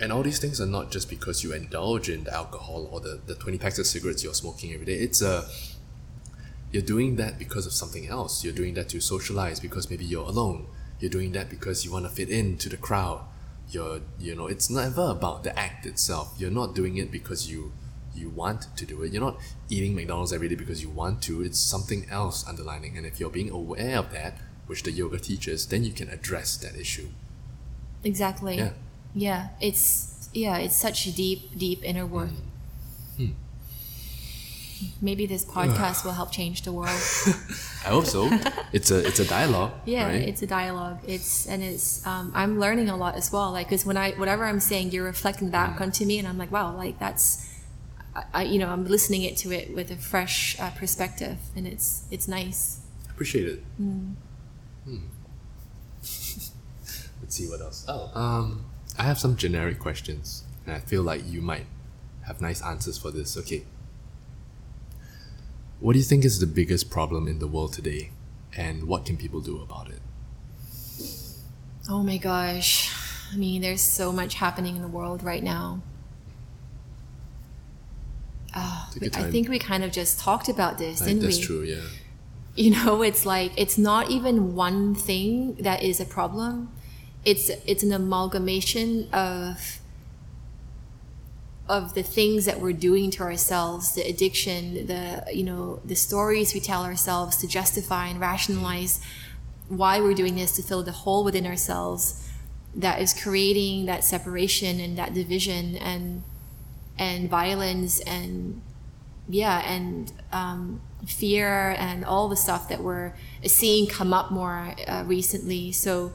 and all these things are not just because you indulge in the alcohol or the, the 20 packs of cigarettes you're smoking every day. It's a, you're doing that because of something else. You're doing that to socialize because maybe you're alone. You're doing that because you want to fit into the crowd. You're, you know, it's never about the act itself. You're not doing it because you you want to do it. You're not eating McDonald's every day because you want to. It's something else underlining. And if you're being aware of that, which the yoga teaches, then you can address that issue. Exactly. Yeah yeah it's yeah it's such a deep deep inner work hmm. maybe this podcast will help change the world. I hope so. It's a it's a dialogue. Yeah, right? it's a dialogue. It's and it's um, I'm learning a lot as well. Like because when I whatever I'm saying, you're reflecting back Mm. onto me, and I'm like, wow, like that's. I, I, you know, I'm listening it to it with a fresh uh, perspective, and it's it's nice. Appreciate it. mm. Hmm. Let's see what else. Oh, um, I have some generic questions, and I feel like you might have nice answers for this. Okay. What do you think is the biggest problem in the world today, and what can people do about it? Oh my gosh. I mean, there's so much happening in the world right now. Oh, I think we kind of just talked about this, Like, didn't that's we? That's true. Yeah. You know, it's like it's not even one thing that is a problem. It's it's an amalgamation of of the things that we're doing to ourselves, the addiction, the you know, the stories we tell ourselves to justify and rationalize why we're doing this to fill the hole within ourselves that is creating that separation and that division and and violence and yeah and um, fear and all the stuff that we're seeing come up more uh, recently. So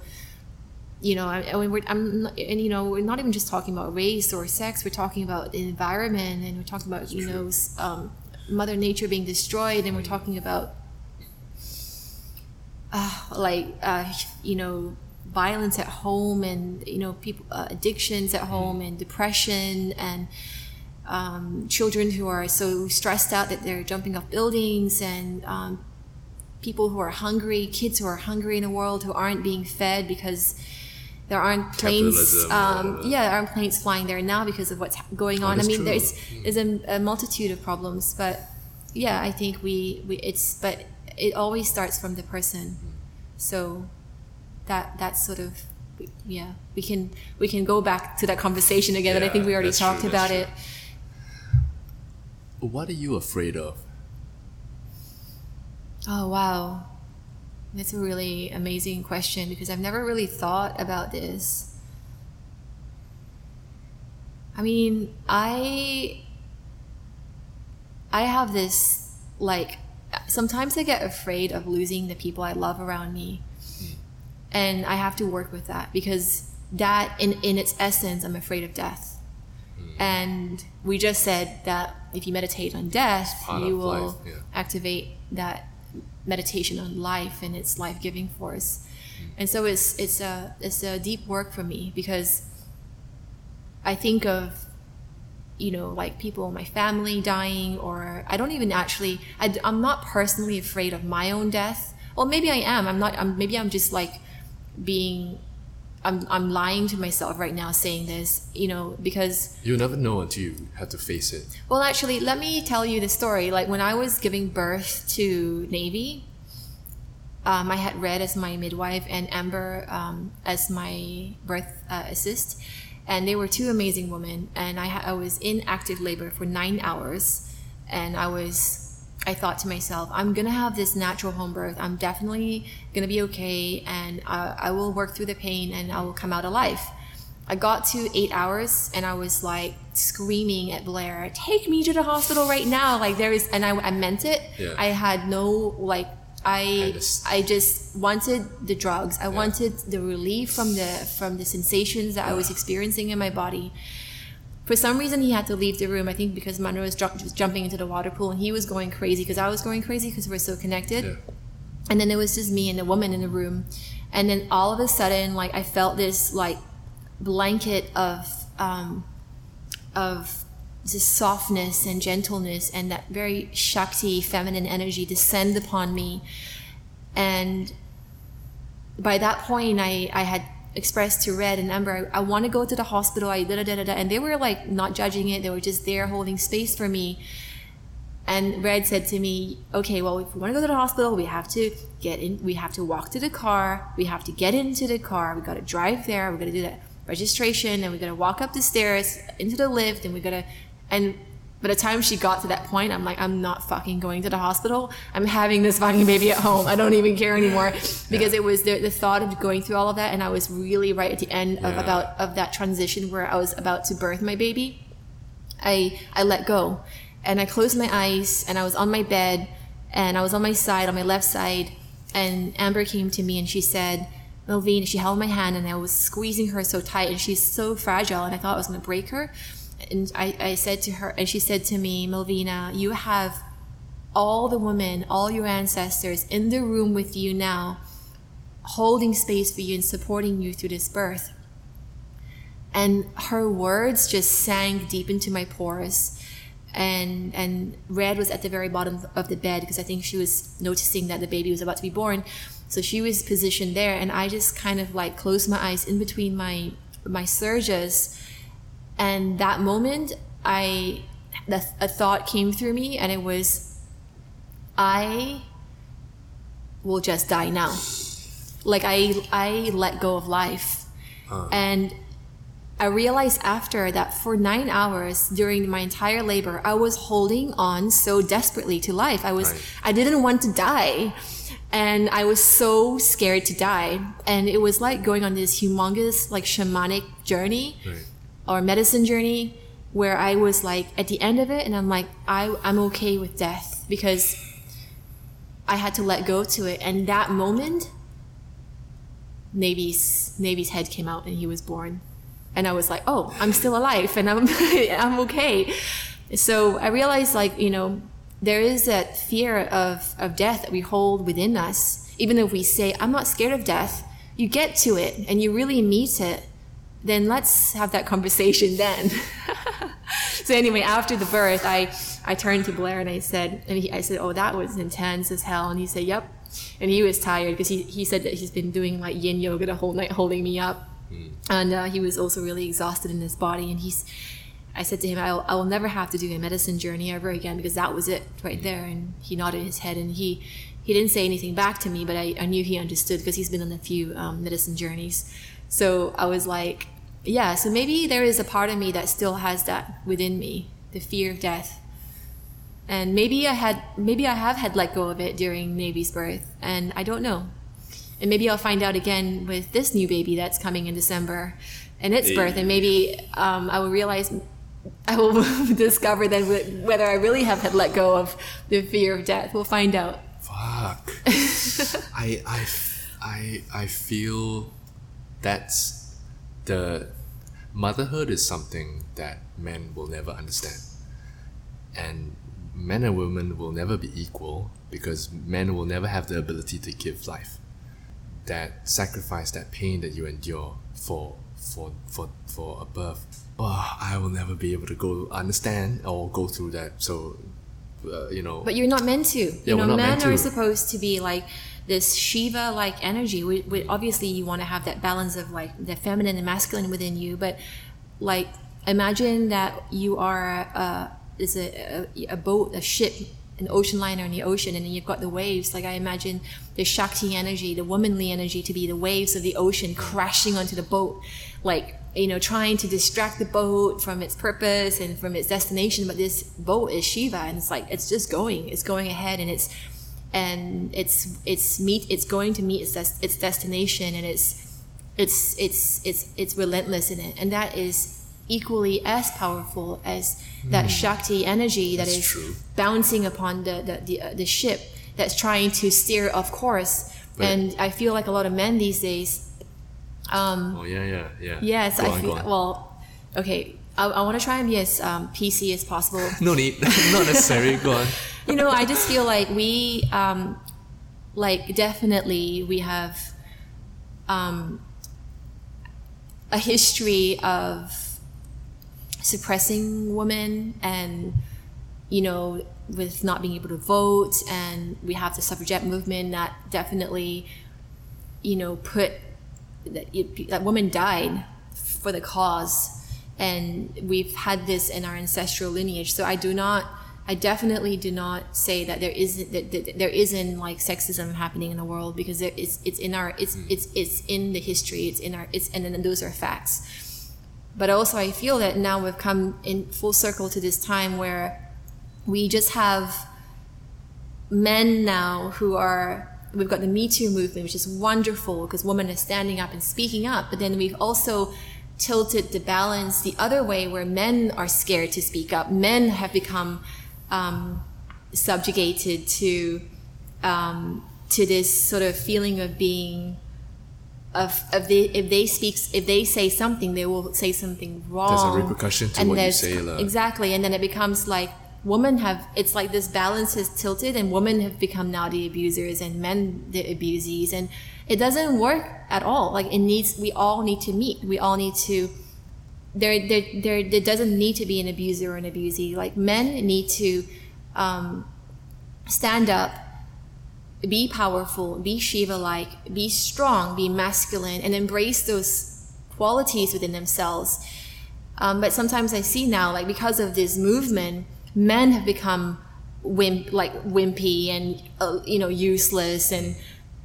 you know I, I mean, we're, I'm not, and you know we're not even just talking about race or sex we're talking about the environment and we're talking about you know um, mother nature being destroyed and we're talking about uh, like uh, you know violence at home and you know people uh, addictions at home and depression and um, children who are so stressed out that they're jumping off buildings and um, people who are hungry kids who are hungry in the world who aren't being fed because there aren't planes um, yeah. yeah there aren't planes flying there now because of what's going on. I mean true. there's there's a, a multitude of problems but yeah i think we, we it's but it always starts from the person. So that that's sort of yeah we can we can go back to that conversation again but i think we already that's true, talked about it. What are you afraid of? oh wow that's a really amazing question because i've never really thought about this. I mean i i have this like sometimes i get afraid of losing the people i love around me. And i have to work with that because that in in its essence i'm afraid of death. And we just said that if you meditate on death you will yeah. activate that meditation on life and its life-giving force mm. and so it's it's a it's a deep work for me because i think of you know like people in my family dying or i don't even actually I, am not personally afraid of my own death. Well maybe i am. I'm not I'm, maybe i'm just like being I'm, I'm lying to myself right now saying this you know because You'll never know until you have to face it. well, actually, let me tell you the story. Like when I was giving birth to Navy, um, I had Red as my midwife and Amber um, as my birth uh, assist, and they were two amazing women. And I, ha- I was in active labor for nine hours, and I was. I thought to myself, I'm gonna have this natural home birth. I'm definitely gonna be okay, and I, I will work through the pain, and I will come out alive. I got to eight hours and I was like screaming at Blair, take me to the hospital right now. Like there is, and I, I meant it. Yeah. I had no, like, I, understand. I just wanted the drugs. I wanted the relief from the, from the sensations that I was experiencing in my body. For some reason, he had to leave the room. I think because Monroe was, ju- was jumping into the water pool and he was going crazy because I was going crazy because we're so connected Yeah. and then it was just me and the woman in the room and then all of a sudden like i felt this like blanket of um of just softness and gentleness and that very shakti feminine energy descend upon me and by that point i i had expressed to red and amber i, I want to go to the hospital i da da da da and they were like not judging it they were just there holding space for me and Red said to me, "Okay, well, if we want to go to the hospital, we have to get in. We have to walk to the car. We have to get into the car. We got to drive there. We got to do that registration, and we got to walk up the stairs into the lift, and we got to." And by the time she got to that point, I'm like, "I'm not fucking going to the hospital. I'm having this fucking baby at home. I don't even care anymore." Because it was the, the thought of going through all of that, and I was really right at the end of Yeah. about of that transition where I was about to birth my baby. I I let go. and I closed my eyes and I was on my bed and I was on my side, on my left side, and Amber came to me and she said, Malvina, she held my hand and I was squeezing her so tight and she's so fragile and I thought I was going to break her. And I, I said to her, and she said to me, Malvina, you have all the women, all your ancestors in the room with you now, holding space for you and supporting you through this birth. And her words just sank deep into my pores and and red was at the very bottom of the bed because i think she was noticing that the baby was about to be born so she was positioned there and i just kind of like closed my eyes in between my my surges and that moment i the, a thought came through me and it was i will just die now like i i let go of life uh. and I realized after that for nine hours during my entire labor, I was holding on so desperately to life. I was, right. I didn't want to die. And I was so scared to die. And it was like going on this humongous, like shamanic journey right. Or medicine journey where I was like at the end of it and I'm like, I, I'm okay with death because I had to let go to it. And that moment, Navy's, Navy's head came out and he was born and I was like, oh, I'm still alive and I'm I'm okay. So I realized like you know there is that fear of of death that we hold within us. Even if we say I'm not scared of death, you get to it and you really meet it. Then let's have that conversation then. so anyway, after the birth, I I turned to Blair and I said, and he, I said, oh, that was intense as hell. And he said, yep. And he was tired because he, he said that he's been doing like yin yoga the whole night, holding me up Mm. And uh, he was also really exhausted in his body. And he's, I said to him, I'll, I will never have to do a medicine journey ever again because that was it right there. And he nodded his head and he, he didn't say anything back to me, but I, I knew he understood because he's been on a few um, medicine journeys. So I was like, yeah, so maybe there is a part of me that still has that within me, the fear of death. And maybe I had, maybe I have had let go of it during Navy's birth, and I don't know and maybe I'll find out again with this new baby that's coming in December and its birth, and maybe um, I will realize I will discover then whether I really have had let go of the fear of death. We'll find out. Fuck. I, I, I, I feel that's the motherhood is something that men will never understand. And men and women will never be equal because men will never have the ability to give life that sacrifice, that pain that you endure for for for for a birth, oh, I will never be able to go understand or go through that. So, uh, you know. But you're not meant to. Yeah, you know, men are supposed to be like this Shiva like energy. We, we, obviously, you want to have that balance of like the feminine and masculine within you, but like imagine that you are is a, a, a boat, a ship an ocean liner in the ocean and then you've got the waves like i imagine the shakti energy the womanly energy to be the waves of the ocean crashing onto the boat like you know trying to distract the boat from its purpose and from its destination but this boat is shiva and it's like it's just going it's going ahead and it's and it's it's meet it's going to meet its, des- its destination and it's it's it's it's it's relentless in it and that is equally as powerful as that mm. Shakti energy that that's true. bouncing upon the the, the, uh, the, ship that's trying to steer off course. And I feel like a lot of men these days. Um, oh yeah, yeah, yeah. Yes, go I on, feel well. Okay, I, I want to try and be as um, PC as possible. no need, not necessary. go on. You know, I just feel like we, um, like definitely we have um, a history of suppressing women and you know with not being able to vote and we have the suffragette movement that definitely you know put that, that women died for the cause and we've had this in our ancestral lineage so i do not i definitely do not say that there isn't that, that there isn't like sexism happening in the world because there, it's it's in our it's mm. it's it's in the history it's in our it's and then those are facts but also, I feel that now we've come in full circle to this time where we just have men now who are we've got the Me Too movement, which is wonderful because women are standing up and speaking up. But then we've also tilted the balance the other way where men are scared to speak up. Men have become um, subjugated to um, to this sort of feeling of being of, of the, if they speak if they say something they will say something wrong there's a repercussion to and what you say la. exactly and then it becomes like women have it's like this balance has tilted and women have become now the abusers and men the abusees. And it doesn't work at all. Like it needs we all need to meet. We all need to there there there, there doesn't need to be an abuser or an abusee. Like men need to um, stand up be powerful, be Shiva like, be strong, be masculine, and embrace those qualities within themselves. Um, but sometimes I see now, like because of this movement, men have become wimp, like wimpy and uh, you know useless and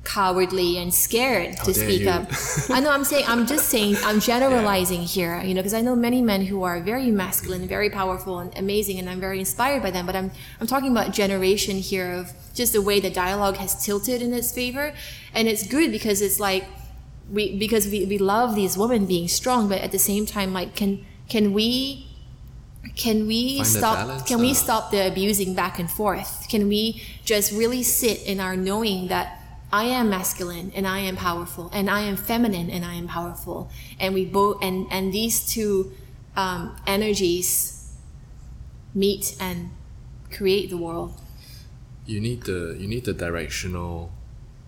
cowardly and scared to speak you. up. I know I'm saying I'm just saying I'm generalizing here, you know, because I know many men who are very masculine, very powerful and amazing, and I'm very inspired by them. But I'm I'm talking about generation here of just the way the dialogue has tilted in its favor, and it's good because it's like we because we, we love these women being strong, but at the same time, like can can we can we Find stop can we stop the abusing back and forth? Can we just really sit in our knowing that i am masculine and i am powerful and i am feminine and i am powerful and we both and and these two um, energies meet and create the world? You need the you need the directional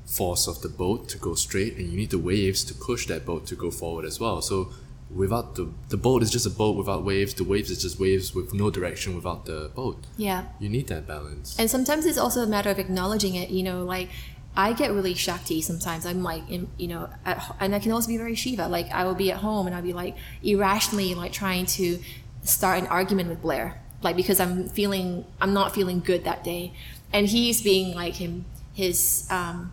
force of the boat to go straight and you need the waves to push that boat to go forward as well. So without the the boat is just a boat without waves. The waves is just waves with no direction without the boat. Yeah. You need that balance. And sometimes it's also a matter of acknowledging it you know like i get really shakti sometimes. I'm like in, you know at, and i can also be very shiva. Like i will be at home and i'll be like irrationally like trying to start an argument with blair. Like because i'm feeling i'm not feeling good that day. And he's being like him his um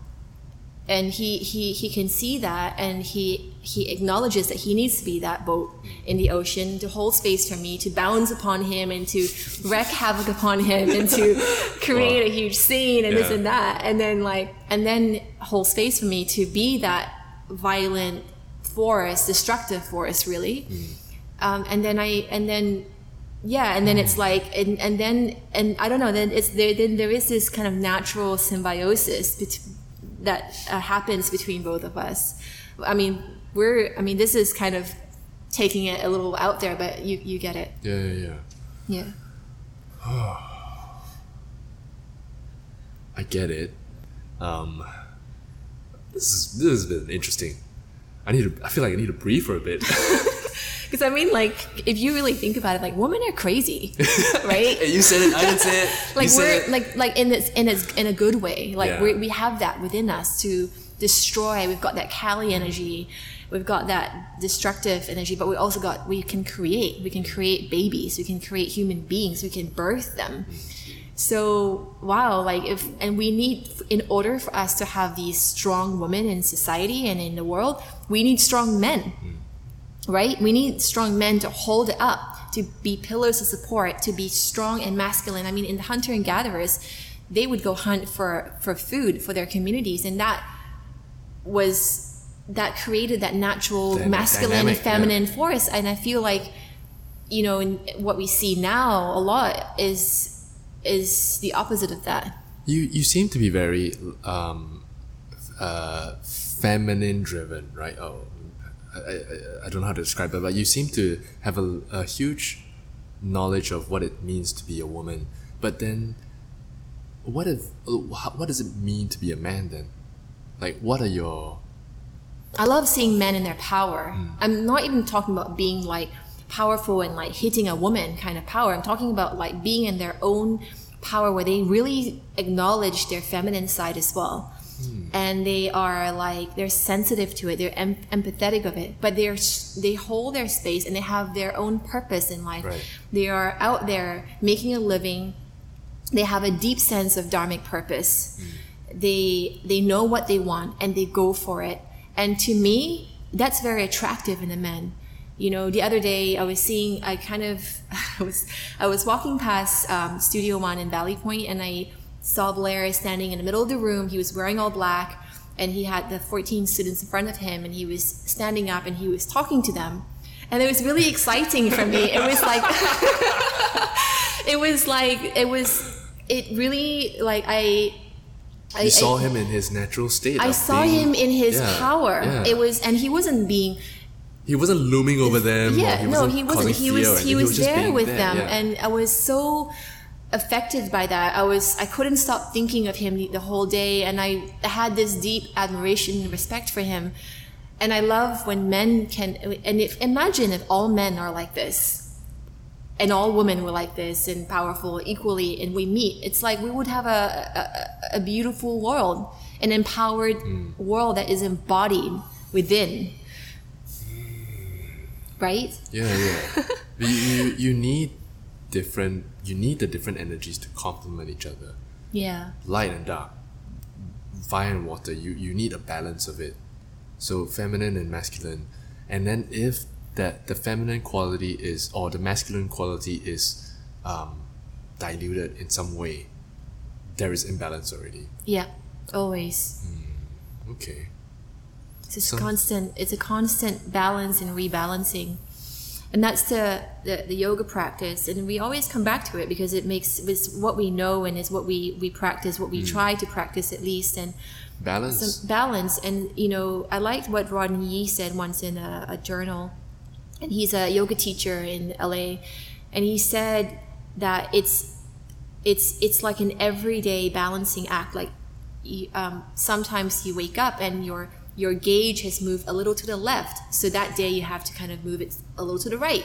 and he he he can see that and he he acknowledges that he needs to be that boat in the ocean to hold space for me to bounce upon him and to wreak havoc upon him and to create a huge scene and this and that. And then like and then hold space for me to be that violent force destructive force really. Um, and then i and then yeah and then it's like and, and then and i don't know then it's there then there is this kind of natural symbiosis bet- that uh, happens between both of us. I mean we're i mean this is kind of taking it a little out there but you you get it. Yeah yeah yeah. Yeah. I get it. Um this is this has been interesting. I need to i feel like i need to breathe for a bit because i mean like if you really think about it like women are crazy right? You said it i didn't say it like you we're it. like like in this in its in a good way. Like Yeah. we we have that within us to destroy. We've got that kali energy. We've got that destructive energy but we also got we can create. We can create babies. We can create human beings. We can birth them. So wow like if and we need in order for us to have these strong women in society and in the world we need strong men mm. Right? We need strong men to hold it up, to be pillars of support, to be strong and masculine. I mean, in the hunter and gatherers, they would go hunt for for food for their communities, and that was that created that natural Dyna- masculine dynamic, and feminine force. And I feel like, you know, in what we see now a lot is is the opposite of that. You you seem to be very um, uh, feminine driven, right? Oh, I, I, I don't know how to describe it, but you seem to have a, a huge knowledge of what it means to be a woman. But then, what if what does it mean to be a man then? Like, what are your I love seeing men in their power. Hmm. I'm not even talking about being like powerful and like hitting a woman kind of power. I'm talking about like being in their own power where they really acknowledge their feminine side as well. And they are like they're sensitive to it. They're em- empathetic of it, but they're they hold their space and they have their own purpose in life. Right. They are out there making a living. They have a deep sense of dharmic purpose they they know what they want and they go for it and to me that's very attractive in a man you know the other day i was seeing i kind of i was i was walking past um, studio one in valley point and i saw blair standing in the middle of the room he was wearing all black and he had the 14 students in front of him and he was standing up and he was talking to them and it was really exciting for me it was like it was like it was it really like I I, you saw him in his natural state. I saw being, him in his yeah, power. Yeah. It was, and he wasn't being. He wasn't looming over them. Yeah, he no, he wasn't. He was. He, he was, was there with there, them, yeah. and I was so affected by that. I was. I couldn't stop thinking of him the whole day, and I had this deep admiration and respect for him. And I love when men can. And if imagine if all men are like this and all women were like this and powerful equally and we meet it's like we would have a, a, a beautiful world an empowered mm. world that is embodied within right yeah yeah you, you, you need different you need the different energies to complement each other yeah light and dark fire and water you you need a balance of it so feminine and masculine and then if that the feminine quality is or the masculine quality is um, diluted in some way, there is imbalance already. Yeah, always. Mm, okay. It's constant. It's a constant balance and rebalancing, and that's the, the the yoga practice. And we always come back to it because it makes it's what we know and is what we we practice, what we mm. try to practice at least, and balance. balance, and you know, I liked what Rodney Yee said once in a, a journal and he's a yoga teacher in LA, and he said that it's it's it's like an everyday balancing act. Like um, sometimes you wake up and your your gauge has moved a little to the left, so that day you have to kind of move it a little to the right.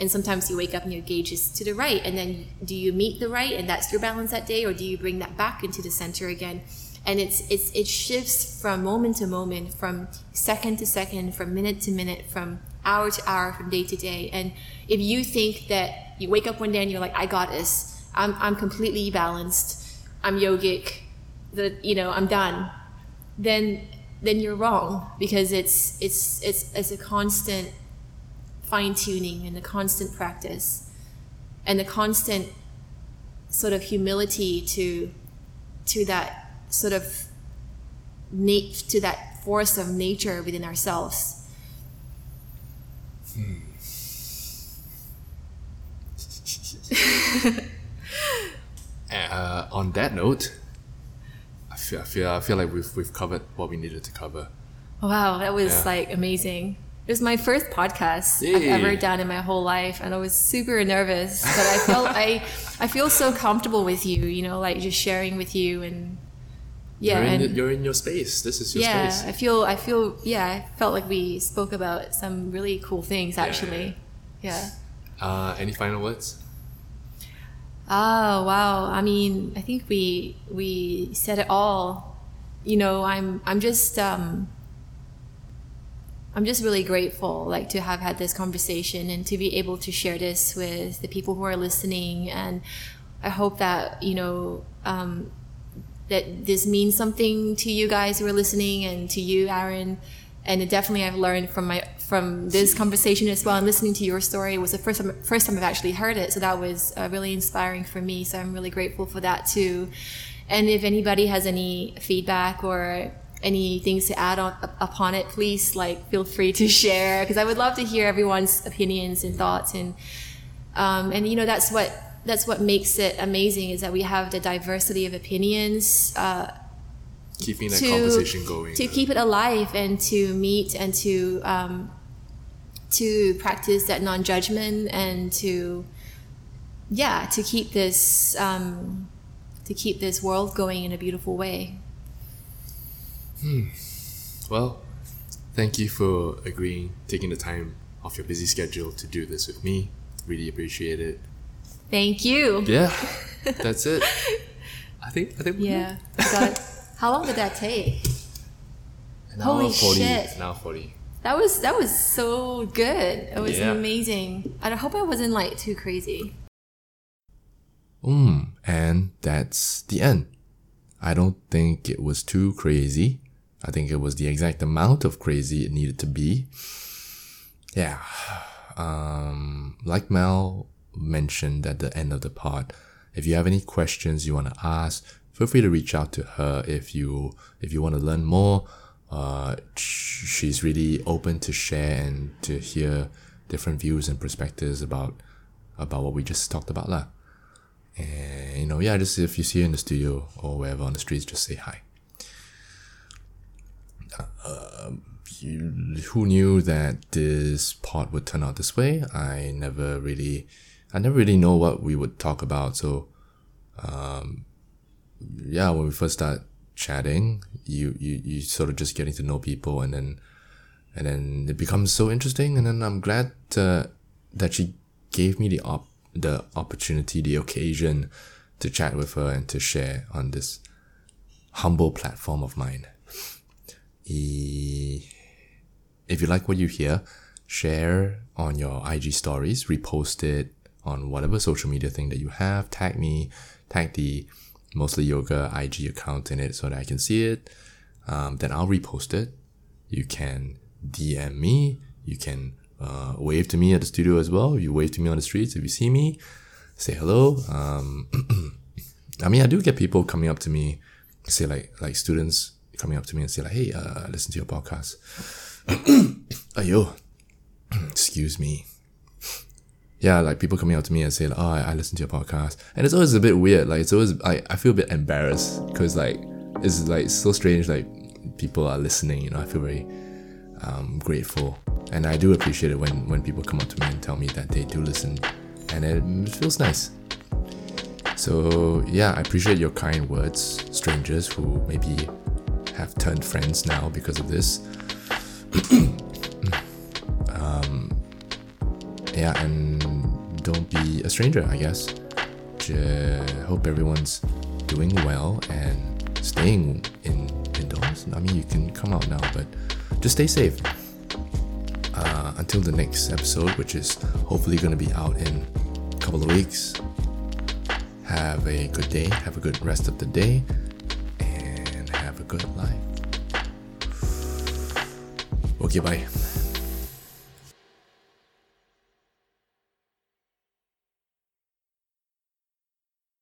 And sometimes you wake up and your gauge is to the right, and then do you meet the right and that's your balance that day, or do you bring that back into the center again? and it's it's it shifts from moment to moment from second to second from minute to minute from hour to hour from day to day. And if you think that you wake up one day and you're like, I got this, I'm, I'm completely balanced, I'm yogic, that you know, I'm done, then then you're wrong because it's it's it's it's a constant fine tuning and a constant practice and the constant sort of humility to to that sort of nat- to that force of nature within ourselves Hmm. uh, on that note, feel, I feel I feel like we've we've covered what we needed to cover. Wow, that was yeah. like amazing. It was my first podcast I've ever done in my whole life, and I was super nervous. But I felt I I feel so comfortable with you. You know, like just sharing with you and yeah, you're in, and, you're in your space. This is your yeah, space. I feel, I feel, yeah, I felt like we spoke about some really cool things actually. Yeah. yeah. Uh, any final words? Oh wow! I mean, I think we we said it all. You know, I'm I'm just um, I'm just really grateful, like to have had this conversation and to be able to share this with the people who are listening. And I hope that you know um, that this means something to you guys who are listening and to you, Aaron. And definitely I've learned from my from this conversation as well and listening to your story was the first time first time I've actually heard it. So that was uh, really inspiring for me. So I'm really grateful for that too. And if anybody has any feedback or any things to add on upon it, please like feel free to share because I would love to hear everyone's opinions and thoughts and um, and you know that's what that's what makes it amazing is that we have the diversity of opinions. Uh, Keeping that to, conversation going. To keep it alive and to meet and to um, to practice that non-judgment and to yeah to keep this um, to keep this world going in a beautiful way. Hmm. Well, thank you for agreeing, taking the time off your busy schedule to do this with me. Really appreciate it. Thank you. Yeah, that's it. I think. I think. Yeah. Got, how long did that take? An Holy 40, shit! Now forty. That was that was so good. It was yeah. amazing. I hope I wasn't like too crazy. Mm, and that's the end. I don't think it was too crazy. I think it was the exact amount of crazy it needed to be. Yeah. Um, like Mel mentioned at the end of the pod. If you have any questions you want to ask, feel free to reach out to her if you if you want to learn more. Uh, she's really open to share and to hear different views and perspectives about about what we just talked about lah. And you know, yeah, just if you see her in the studio or wherever on the streets, just say hi. Uh, you, who knew that this pod would turn out this way? I never really, I never really know what we would talk about. So, um, yeah, when we first start chatting, you, you you sort of just getting to know people, and then and then it becomes so interesting. And then I'm glad uh, that she gave me the op the opportunity, the occasion to chat with her and to share on this humble platform of mine. If you like what you hear, share on your IG stories, repost it on whatever social media thing that you have, tag me, tag the mostly yoga IG account in it so that I can see it. Um, then I'll repost it. You can DM me. You can uh, wave to me at the studio as well. You wave to me on the streets if you see me. Say hello. Um, I mean, I do get people coming up to me, say like like students coming up to me and say like, "Hey, uh, listen to your podcast." Ayo, excuse me. Yeah, like people coming up to me and saying, like, "Oh, I, I listen to your podcast," and it's always a bit weird. Like it's always I, I feel a bit embarrassed because like it's like so strange. Like people are listening. You know, I feel very um, grateful and I do appreciate it when when people come up to me and tell me that they do listen, and it feels nice. So yeah, I appreciate your kind words, strangers who maybe have turned friends now because of this. um, yeah, and don't be a stranger, I guess. hope everyone's doing well and staying in indoors. I mean, you can come out now, but just stay safe uh, until the next episode, which is hopefully going to be out in a couple of weeks, have a good day, have a good rest of the day, and have a good life. Okay, bye.